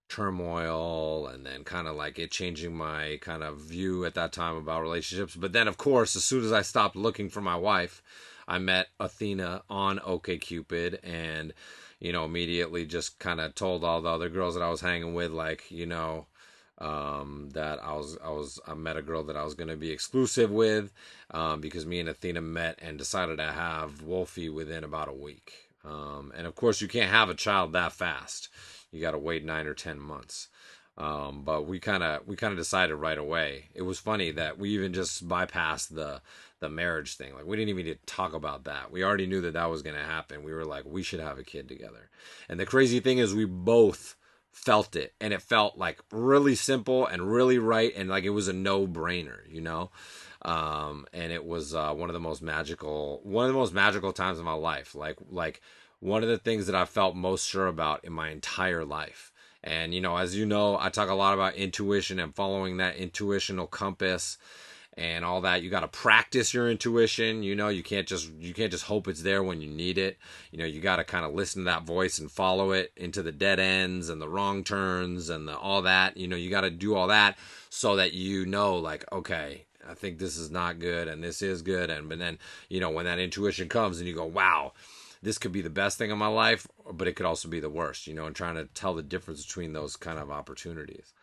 turmoil and then kind of like it changing my kind of view at that time about relationships. But then of course, as soon as I stopped looking for my wife, I met Athena on OkCupid and you know, immediately just kind of told all the other girls that I was hanging with like, you know, um, that I was I was I met a girl that I was gonna be exclusive with um, because me and Athena met and decided to have Wolfie within about a week. Um, and of course, you can't have a child that fast. You got to wait nine or ten months. Um, but we kind of we kind of decided right away. It was funny that we even just bypassed the the marriage thing. Like we didn't even need to talk about that. We already knew that that was going to happen. We were like, we should have a kid together. And the crazy thing is, we both felt it and it felt like really simple and really right and like it was a no-brainer you know? Um, and it was uh, one of the most magical one of the most magical times of my life. Like like one of the things that i felt most sure about in my entire life. And you know as you know i talk a lot about intuition and following that intuitional compass and all that. You got to practice your intuition you know? You can't just you can't just hope it's there when you need it. You know you got to kind of listen to that voice and follow it into the dead ends and the wrong turns and the, all that. You know you got to do all that so that you know like okay i think this is not good and this is good. And but then you know when that intuition comes and you go wow this could be the best thing in my life but it could also be the worst you know and trying to tell the difference between those kind of opportunities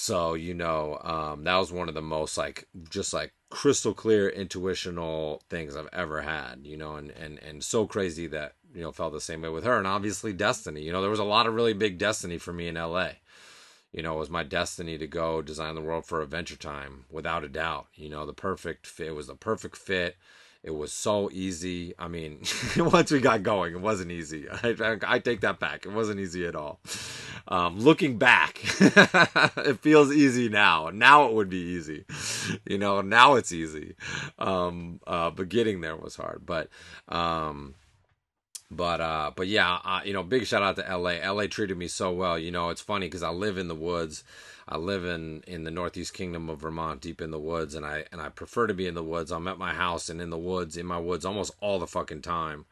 so, you know, um, that was one of the most like just like crystal clear intuitional things I've ever had, you know, and, and, and so crazy that, you know, felt the same way with her. And obviously destiny, you know, there was a lot of really big destiny for me in LA. You know, it was my destiny to go design the world for Adventure Time without a doubt. You know, the perfect fit it was the perfect fit it was so easy. I mean, *laughs* once we got going, it wasn't easy. *laughs* I, I, I take that back. It wasn't easy at all. Um, looking back, *laughs* it feels easy now. Now it would be easy. You know, now it's easy. Um, uh, but getting there was hard. But, um, but uh but yeah uh, you know big shout out to la la treated me so well you know it's funny because i live in the woods I live in in the Northeast Kingdom of Vermont, deep in the woods, and I and I prefer to be in the woods. I'm at my house and in the woods, in my woods, almost all the fucking time.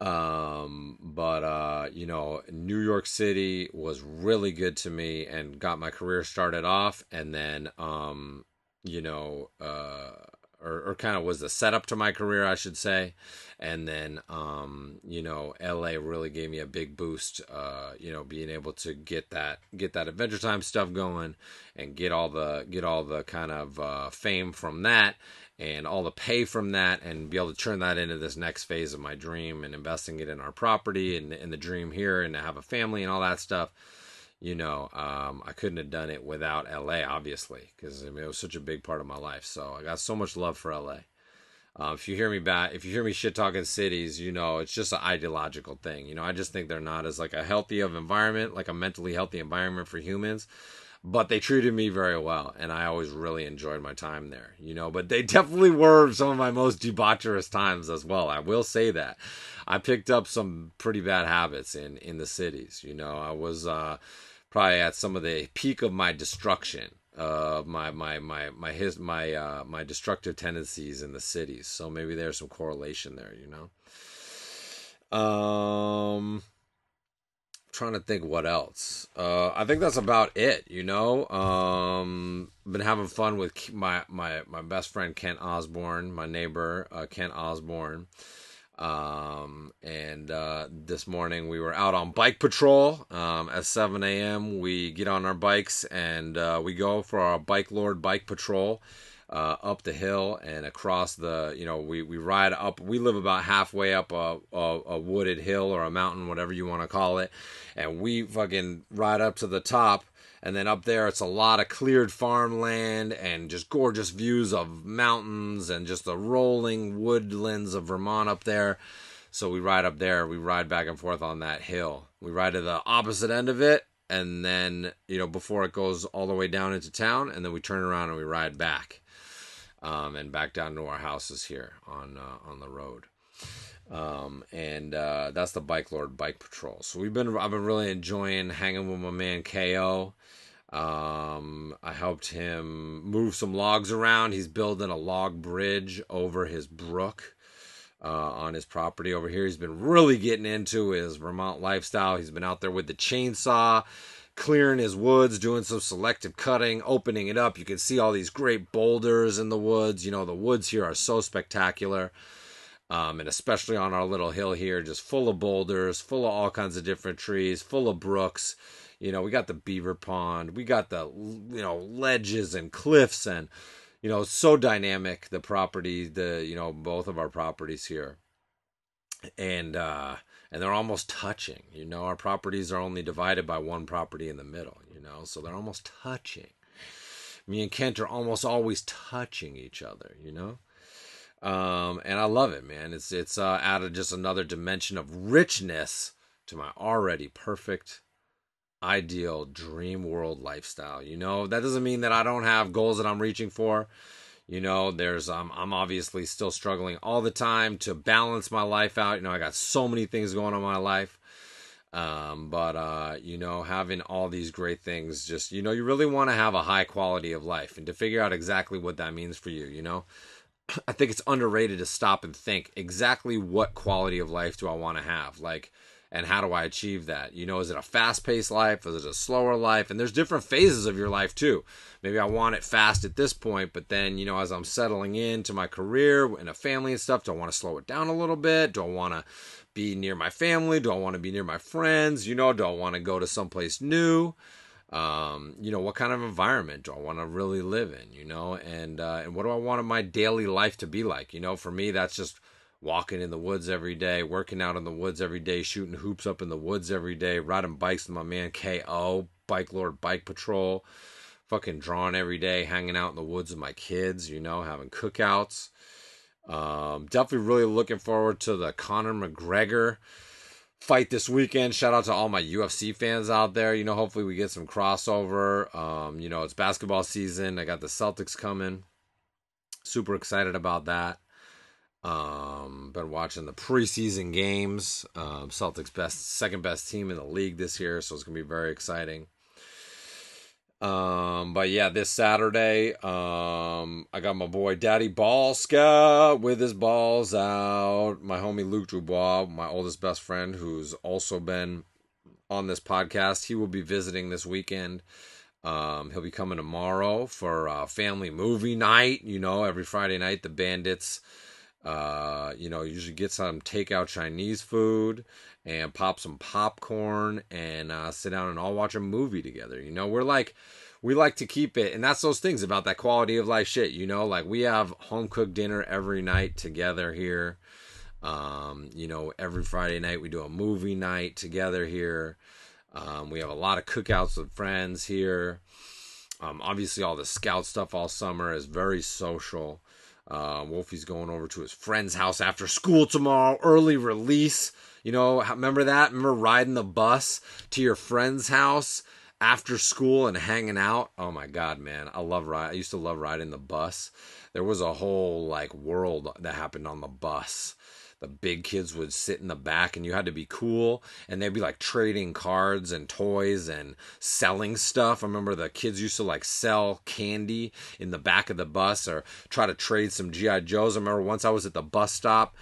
Um, but uh, you know, New York City was really good to me and got my career started off, and then um, you know, uh or, or kind of was the setup to my career, I should say. And then, um, you know, LA really gave me a big boost. Uh, you know, being able to get that get that Adventure Time stuff going, and get all the get all the kind of uh, fame from that, and all the pay from that, and be able to turn that into this next phase of my dream and investing it in our property and the dream here, and to have a family and all that stuff you know, um, I couldn't have done it without LA, obviously, because I mean, it was such a big part of my life. So I got so much love for LA. Uh, if you hear me back, if you hear me shit talking cities, you know, it's just an ideological thing. You know, I just think they're not as like a healthy of environment, like a mentally healthy environment for humans. But they treated me very well, and I always really enjoyed my time there. You know, but they *laughs* definitely were some of my most debaucherous times as well. I will say that. I picked up some pretty bad habits in in the cities. You know, I was. uh probably at some of the peak of my destruction uh my my my my his my uh my destructive tendencies in the cities so maybe there's some correlation there you know? Um trying to think what else. Uh i think that's about it you know? Um been having fun with my my my best friend kent osborne my neighbor uh kent osborne um, and uh, this morning we were out on bike patrol. Um, at 7 a.m., we get on our bikes and uh, we go for our Bike Lord bike patrol. Uh, up the hill and across the, you know, we, we ride up. We live about halfway up a, a, a wooded hill or a mountain, whatever you want to call it, and we fucking ride up to the top And then up there, it's a lot of cleared farmland and just gorgeous views of mountains and just the rolling woodlands of Vermont up there. So we ride up there, we ride back and forth on that hill. We ride to the opposite end of it, and then, you know, before it goes all the way down into town, and then we turn around and we ride back. Um, and back down to our houses here on uh, on the road. Um, and uh, that's the Bike Lord Bike Patrol. So we've been I've been really enjoying hanging with my man KO. Um, I helped him move some logs around. He's building a log bridge over his brook uh, on his property over here. He's been really getting into his Vermont lifestyle. He's been out there with the chainsaw, clearing his woods, doing some selective cutting, opening it up. You can see all these great boulders in the woods. You know, the woods here are so spectacular um, and especially on our little hill here, just full of boulders, full of all kinds of different trees, full of brooks. You know, we got the beaver pond, we got the you know ledges and cliffs, and you know, so dynamic the property, the you know both of our properties here, and uh, and they're almost touching. You know, our properties are only divided by one property in the middle. You know, so they're almost touching. Me and Kent are almost always touching each other. You know um, and I love it, man. It's it's uh, added just another dimension of richness to my already perfect, ideal dream world lifestyle. You know, that doesn't mean that I don't have goals that I'm reaching for. You know, there's um, I'm obviously still struggling all the time to balance my life out. You know, I got so many things going on in my life. Um, but uh, you know, having all these great things, just you know, you really want to have a high quality of life, and to figure out exactly what that means for you. You know, *clears throat* I think it's underrated to stop and think exactly what quality of life do I want to have? Like, and how do I achieve that? You know, is it a fast paced life? Is it a slower life? And there's different phases of your life too. Maybe I want it fast at this point, but then, you know, as I'm settling into my career and a family and stuff, do I want to slow it down a little bit? Do I want to be near my family? Do I want to be near my friends? You know, do I want to go to someplace new? um, you know, what kind of environment do I want to really live in, you know, and uh, and what do I want my daily life to be like, you know? For me, that's just walking in the woods every day, working out in the woods every day, shooting hoops up in the woods every day, riding bikes with my man KO, Bike Lord Bike Patrol, fucking drawing every day, hanging out in the woods with my kids, you know, having cookouts. Um, definitely really looking forward to the Conor McGregor fight this weekend. Shout out to all my UFC fans out there. You know, hopefully we get some crossover. Um, you know, it's basketball season. I got the Celtics coming. Super excited about that. Um, been watching the preseason games. Um, Celtics best, second best team in the league this year, so it's gonna be very exciting. Um, but yeah, this Saturday, um, I got my boy Daddy Ballska with his balls out. My homie Luke Dubois, my oldest best friend, who's also been on this podcast. He will be visiting this weekend. Um, he'll be coming tomorrow for a family movie night. You know, every Friday night, the Bandits, uh, you know, usually get some takeout Chinese food and pop some popcorn and uh, sit down and all watch a movie together. You know, we're like, we like to keep it, and that's those things about that quality of life shit. You know, like we have home cooked dinner every night together here. Um, you know, every Friday night we do a movie night together here. Um, we have a lot of cookouts with friends here. Um, obviously, all the scout stuff all summer is very social. Uh, Wolfie's going over to his friend's house after school tomorrow. Early release. You know, remember that? Remember riding the bus to your friend's house after school and hanging out? Oh my god, man. I love ride I used to love riding the bus. There was a whole like world that happened on the bus. The big kids would sit in the back and you had to be cool and they'd be like trading cards and toys and selling stuff. I remember the kids used to like sell candy in the back of the bus or try to trade some GI Joes. I remember once I was at the bus stop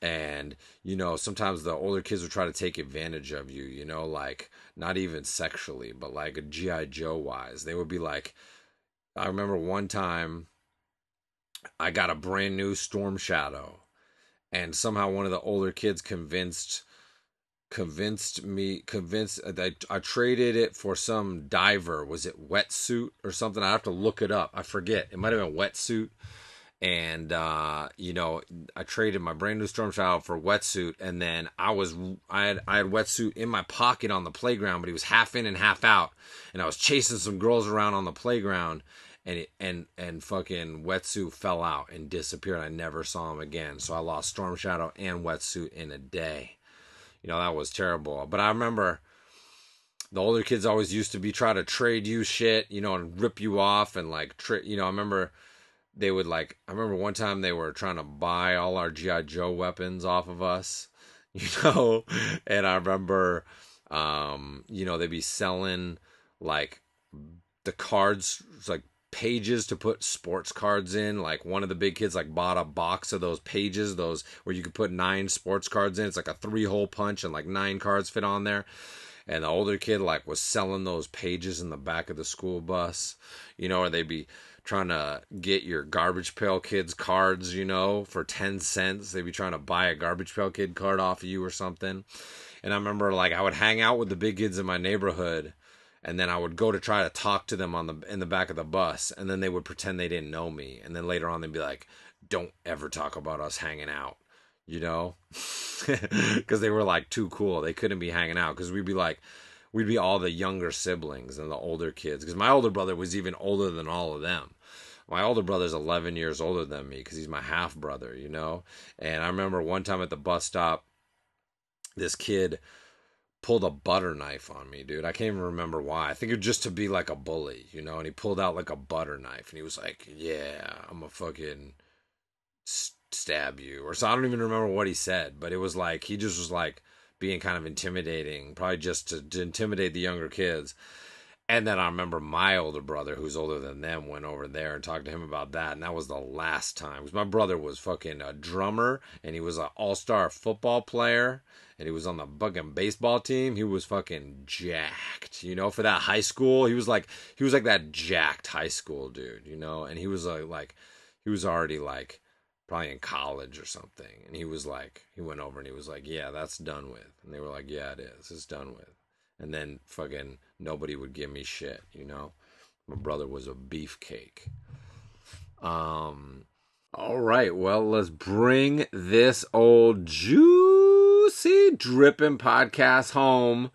and you know sometimes the older kids would try to take advantage of you you know like not even sexually but like gi joe wise they would be like i remember one time i got a brand new storm shadow and somehow one of the older kids convinced convinced me convinced that I, I traded it for some diver. Was it wetsuit or something? I have to look it up. I forget. It might have been wetsuit. And uh, you know I traded my brand new Storm Shadow for wetsuit, and then I was I had I had wetsuit in my pocket on the playground, but he was half in and half out, and I was chasing some girls around on the playground, and it, and and fucking wetsuit fell out and disappeared. I never saw him again, so I lost Storm Shadow and wetsuit in a day. You know that was terrible, but I remember the older kids always used to be try to trade you shit, you know, and rip you off and like, tri- you know, I remember they would like I remember one time they were trying to buy all our GI Joe weapons off of us, *laughs* you know, and I remember um you know they'd be selling like the cards like pages to put sports cards in like one of the big kids like bought a box of those pages those where you could put nine sports cards in it's like a three hole punch and like nine cards fit on there and the older kid like was selling those pages in the back of the school bus you know or they'd be trying to get your garbage pail kids cards, you know, for 10 cents. They'd be trying to buy a garbage pail kid card off of you or something. And I remember like I would hang out with the big kids in my neighborhood and then I would go to try to talk to them on the in the back of the bus and then they would pretend they didn't know me and then later on they'd be like don't ever talk about us hanging out you know? *laughs* Because they were like too cool. They couldn't be hanging out because we'd be like we'd be all the younger siblings and the older kids because my older brother was even older than all of them. My older brother's 11 years older than me because he's my half brother, you know? And I remember one time at the bus stop, this kid pulled a butter knife on me, dude. I can't even remember why. I think it was just to be like a bully, you know? And he pulled out like a butter knife and he was like, yeah, I'm a fucking stab you. Or so I don't even remember what he said, but it was like, he just was like being kind of intimidating, probably just to, to intimidate the younger kids. And then I remember my older brother, who's older than them, went over there and talked to him about that. And that was the last time. Because my brother was fucking a drummer and he was an all star football player and he was on the fucking baseball team. He was fucking jacked, you know, for that high school. He was like, he was like that jacked high school dude, you know, and he was like, like, he was already like, probably in college or something. And he was like, he went over and he was like, yeah, that's done with. And they were like, yeah, it is. It's done with and then fucking nobody would give me shit, you know? My brother was a beefcake. Um all right, well, let's bring this old juicy dripping podcast home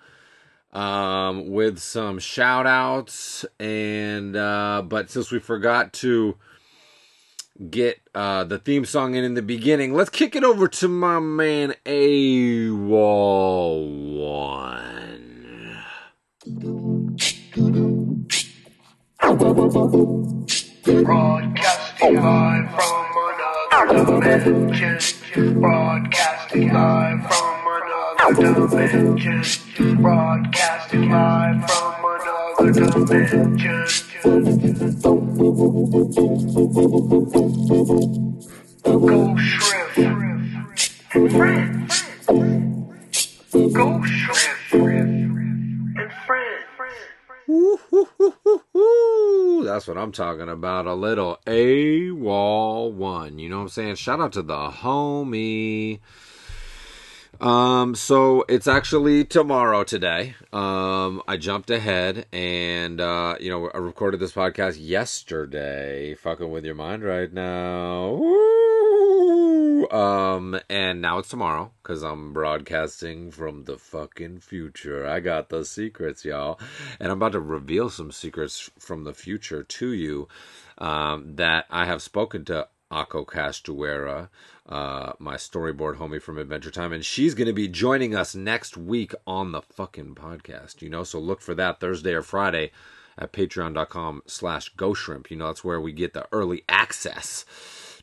um with some shout outs and uh but since we forgot to get uh the theme song in in the beginning, let's kick it over to my man AWOL one. Broadcasting live from another dimension. Broadcasting live from another dimension. Broadcasting live from another dimension. Ghost Shrimp and friends. Ghost Shrimp. That's what I'm talking about. A little Awol One. You know what I'm saying? Shout out to the homie. Um, so it's actually tomorrow today. Um, I jumped ahead and, uh, you know, I recorded this podcast yesterday. Fucking with your mind right now. Um, and now it's tomorrow because I'm broadcasting from the fucking future. I got the secrets, y'all. And I'm about to reveal some secrets from the future to you, um, that I have spoken to Ako Castuera uh, my storyboard homie from Adventure Time, and she's going to be joining us next week on the fucking podcast. You know, so look for that Thursday or Friday at patreon.com slash Ghost Shrimp you know that's where we get the early access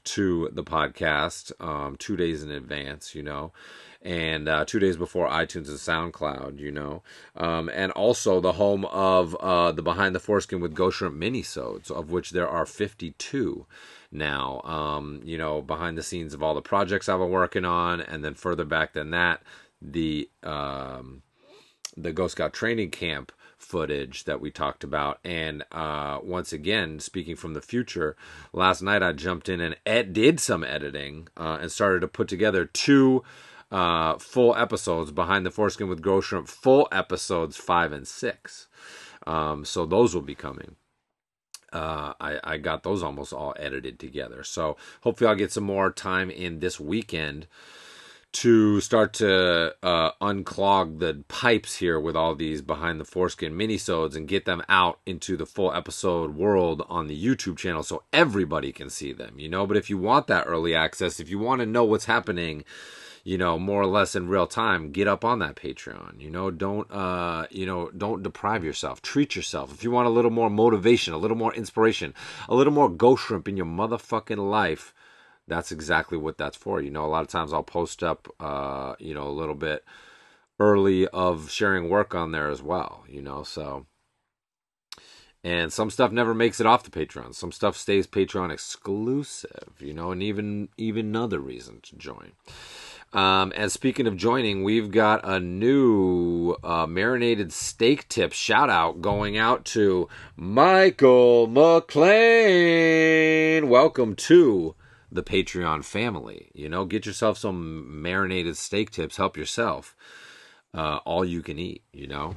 to the podcast um, two days in advance you know? And uh, two days before itunes and soundcloud you know? Um, and also the home of uh, the behind the foreskin with Ghost Shrimp minisodes of which there are 52 now. Um, you know, behind the scenes of all the projects I've been working on, and then further back than that, the um, the Ghost Scout training camp footage that we talked about. And uh, once again, speaking from the future, last night I jumped in and ed- did some editing uh, and started to put together two uh, full episodes behind the foreskin with Ghost Shrimp, full episodes five and six. Um, so those will be coming. Uh, I, I got those almost all edited together. So hopefully I'll get some more time in this weekend to start to uh, unclog the pipes here with all these behind the foreskin minisodes and get them out into the full episode world on the YouTube channel so everybody can see them, you know. But if you want that early access, if you want to know what's happening, you know, more or less in real time, get up on that Patreon. You know, don't uh, you know, don't deprive yourself. Treat yourself. If you want a little more motivation, a little more inspiration, a little more ghost shrimp in your motherfucking life that's exactly what that's for. You know, a lot of times I'll post up, uh, you know, a little bit early of sharing work on there as well, you know, so. And some stuff never makes it off the Patreon. Some stuff stays Patreon exclusive, you know, and even even another reason to join. Um, and speaking of joining, we've got a new uh, marinated steak tip shout out going out to Michael McLean. Welcome to the Patreon family. You know, get yourself some marinated steak tips, help yourself. Uh, all you can eat, you know.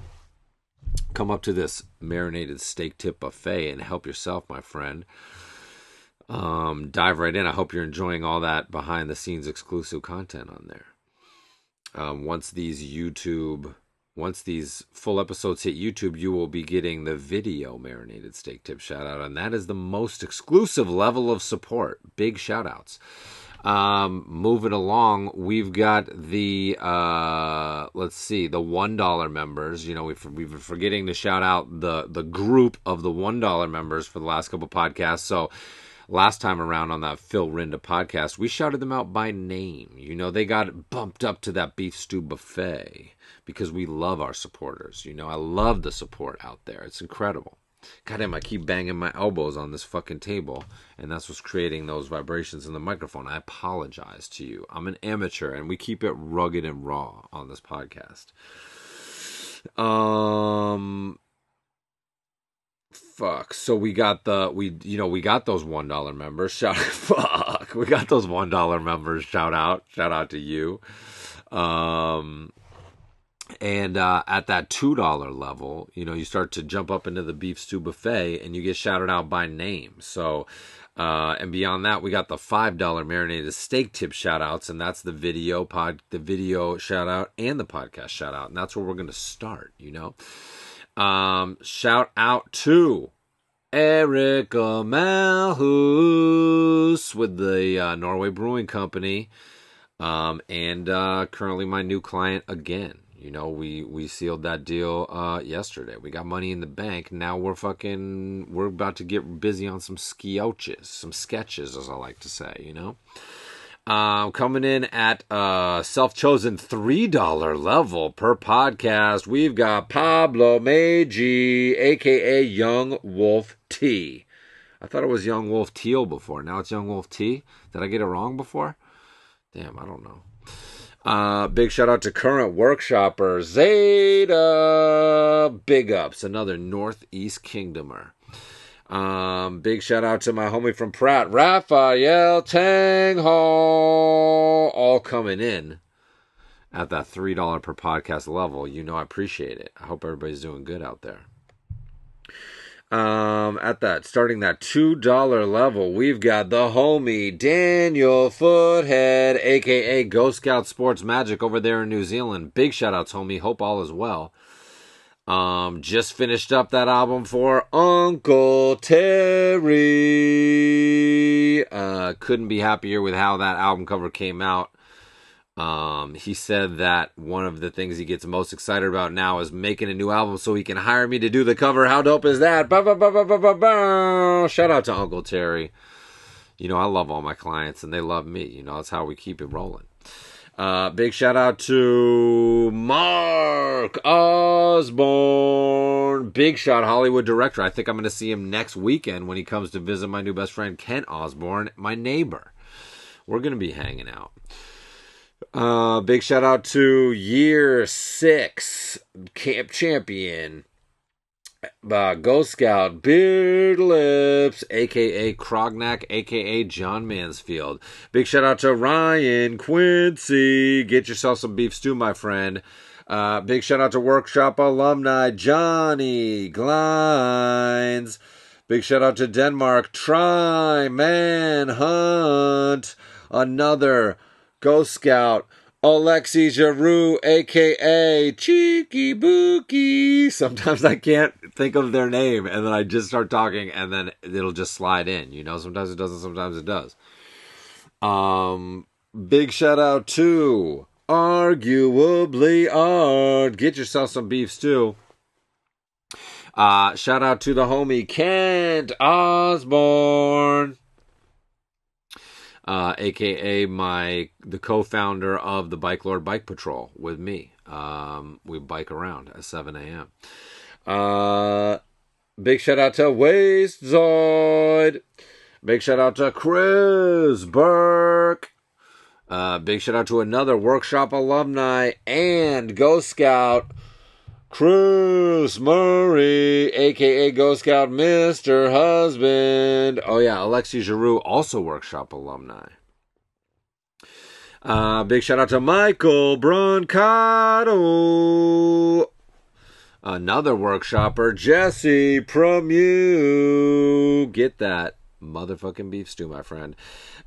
Come up to this marinated steak tip buffet and help yourself, my friend. Um, dive right in. I hope you're enjoying all that behind the scenes exclusive content on there. Um, once these YouTube once these full episodes hit YouTube, you will be getting the video marinated steak tip shout out, and that is the most exclusive level of support. Big shout outs. Um, moving along, we've got the uh, let's see, the one dollar members. You know, we've we've been forgetting to shout out the the group of the one dollar members for the last couple podcasts. So last time around on that Phil Rynda podcast, we shouted them out by name. You know, they got bumped up to that beef stew buffet because we love our supporters. You know, I love the support out there. It's incredible. Goddamn, I keep banging my elbows on this fucking table, and that's what's creating those vibrations in the microphone. I apologize to you. I'm an amateur, and we keep it rugged and raw on this podcast. Um, fuck. So we got the we you know we got those one dollar members. *laughs* Shout out. fuck. We got those one dollar members. Shout out. Shout out to you. Um and uh, at that two dollar level, you know, you start to jump up into the beef stew buffet, and you get shouted out by name. So, uh, and beyond that, we got the five dollar marinated steak tip shout outs, and that's the video pod, the video shout out, and the podcast shout out, and that's where we're going to start. You know, um, shout out to Erica Malhus with the uh, Norway Brewing Company. Um, and uh, currently my new client again. You know, we we sealed that deal uh, yesterday. We got money in the bank. Now we're fucking we're about to get busy on some sketches, some sketches, as I like to say. You know, um, coming in at uh self chosen three dollar level per podcast. We've got Pablo Meiji, aka Young Wolf T. I thought it was Young Wolf Teal before. Now it's Young Wolf T. Did I get it wrong before? Damn, I don't know. Uh, big shout out to current workshopper Zeta. Big ups, another Northeast Kingdomer. Um, big shout out to my homie from Pratt, Raphael Tanghall, all coming in at that $3 per podcast level. You know, I appreciate it. I hope everybody's doing good out there. Um, at that starting that two dollar level, we've got the homie Daniel Foothead, aka Ghost Scout Sports Magic over there in New Zealand. Big shout outs, homie. Hope all is well. Um, just finished up that album for Uncle Terry. Uh, couldn't be happier with how that album cover came out. Um, he said that one of the things he gets most excited about now is making a new album so he can hire me to do the cover. How dope is that? Ba, ba, ba, Shout out to Uncle Terry. You know, I love all my clients and they love me. You know, that's how we keep it rolling. Uh, big shout out to Mark Osborne. Big shot Hollywood director. I think I'm going to see him next weekend when he comes to visit my new best friend, Kent Osborne, my neighbor. We're going to be hanging out. Uh, big shout out to year six camp champion, uh, Ghost Scout Beard Lips, aka Krognack, aka John Mansfield. Big shout out to Ryan Quincy. Get yourself some beef stew, my friend. Uh, big shout out to workshop alumni Johnny Glines. Big shout out to Denmark. Try Manhunt. Another Ghost Scout. Alexi Giroux, aka Cheeky Bookie. Sometimes I can't think of their name and then I just start talking and then it'll just slide in. You know, sometimes it doesn't, sometimes it does. Um, big shout out to Arguably Art. Get yourself some beef stew. Uh, shout out to the homie Kent Osborne uh, aka my the co-founder of the Bike Lord Bike Patrol with me. Um, we bike around at 7 a.m. Uh, big shout out to Waste Zoid. Big shout out to Chris Burke. Uh, big shout out to another workshop alumni and Ghost Scout Chris Murray, aka Ghost Scout Mr. Husband. Oh, yeah, Alexi Giroux, also workshop alumni. Uh, big shout out to Michael Broncato. Another workshopper, Jesse Promu. Get that motherfucking beef stew, my friend.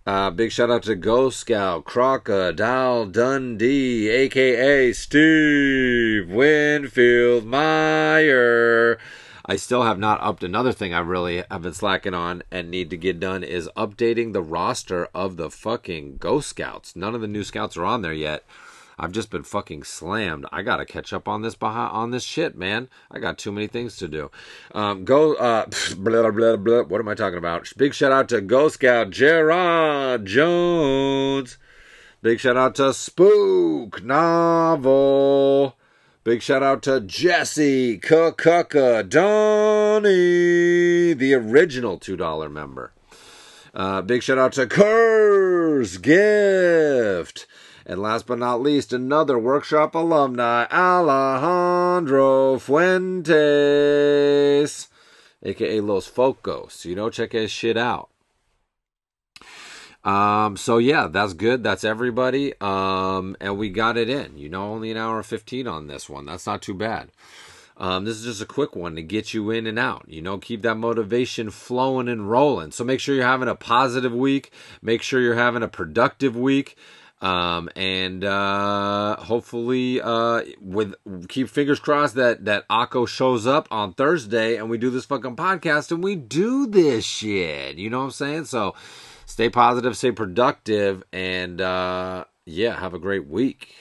Uh, big shout out to Ghost Scout, Crocodile Dundee, aka Steve Winfield Meyer. I still have not upped. Another thing I really have been slacking on and need to get done is updating the roster of the fucking Ghost Scouts. None of the new scouts are on there yet. I've just been fucking slammed. I gotta catch up on this behind, on this shit, man. I got too many things to do. Um, go, uh, *laughs* blah, blah, blah, What am I talking about? Big shout out to Ghost Scout Gerard Jones. Big shout out to Spook Novel. Big shout out to Jesse Kakuka Donnie, the original $2 member. Uh, big shout out to Kurz Gift. And last but not least, another workshop alumni, Alejandro Fuentes, aka Los Focos. You know, check his shit out. Um, so yeah, that's good. That's everybody. Um, and we got it in. You know, only an hour and 15 on this one. That's not too bad. Um, this is just a quick one to get you in and out. You know, keep that motivation flowing and rolling. So make sure you're having a positive week. Make sure you're having a productive week. Um, and uh, hopefully, uh, with keep fingers crossed that that Ako shows up on Thursday and we do this fucking podcast and we do this shit. You know what I'm saying? So stay positive, stay productive, and uh, yeah, have a great week.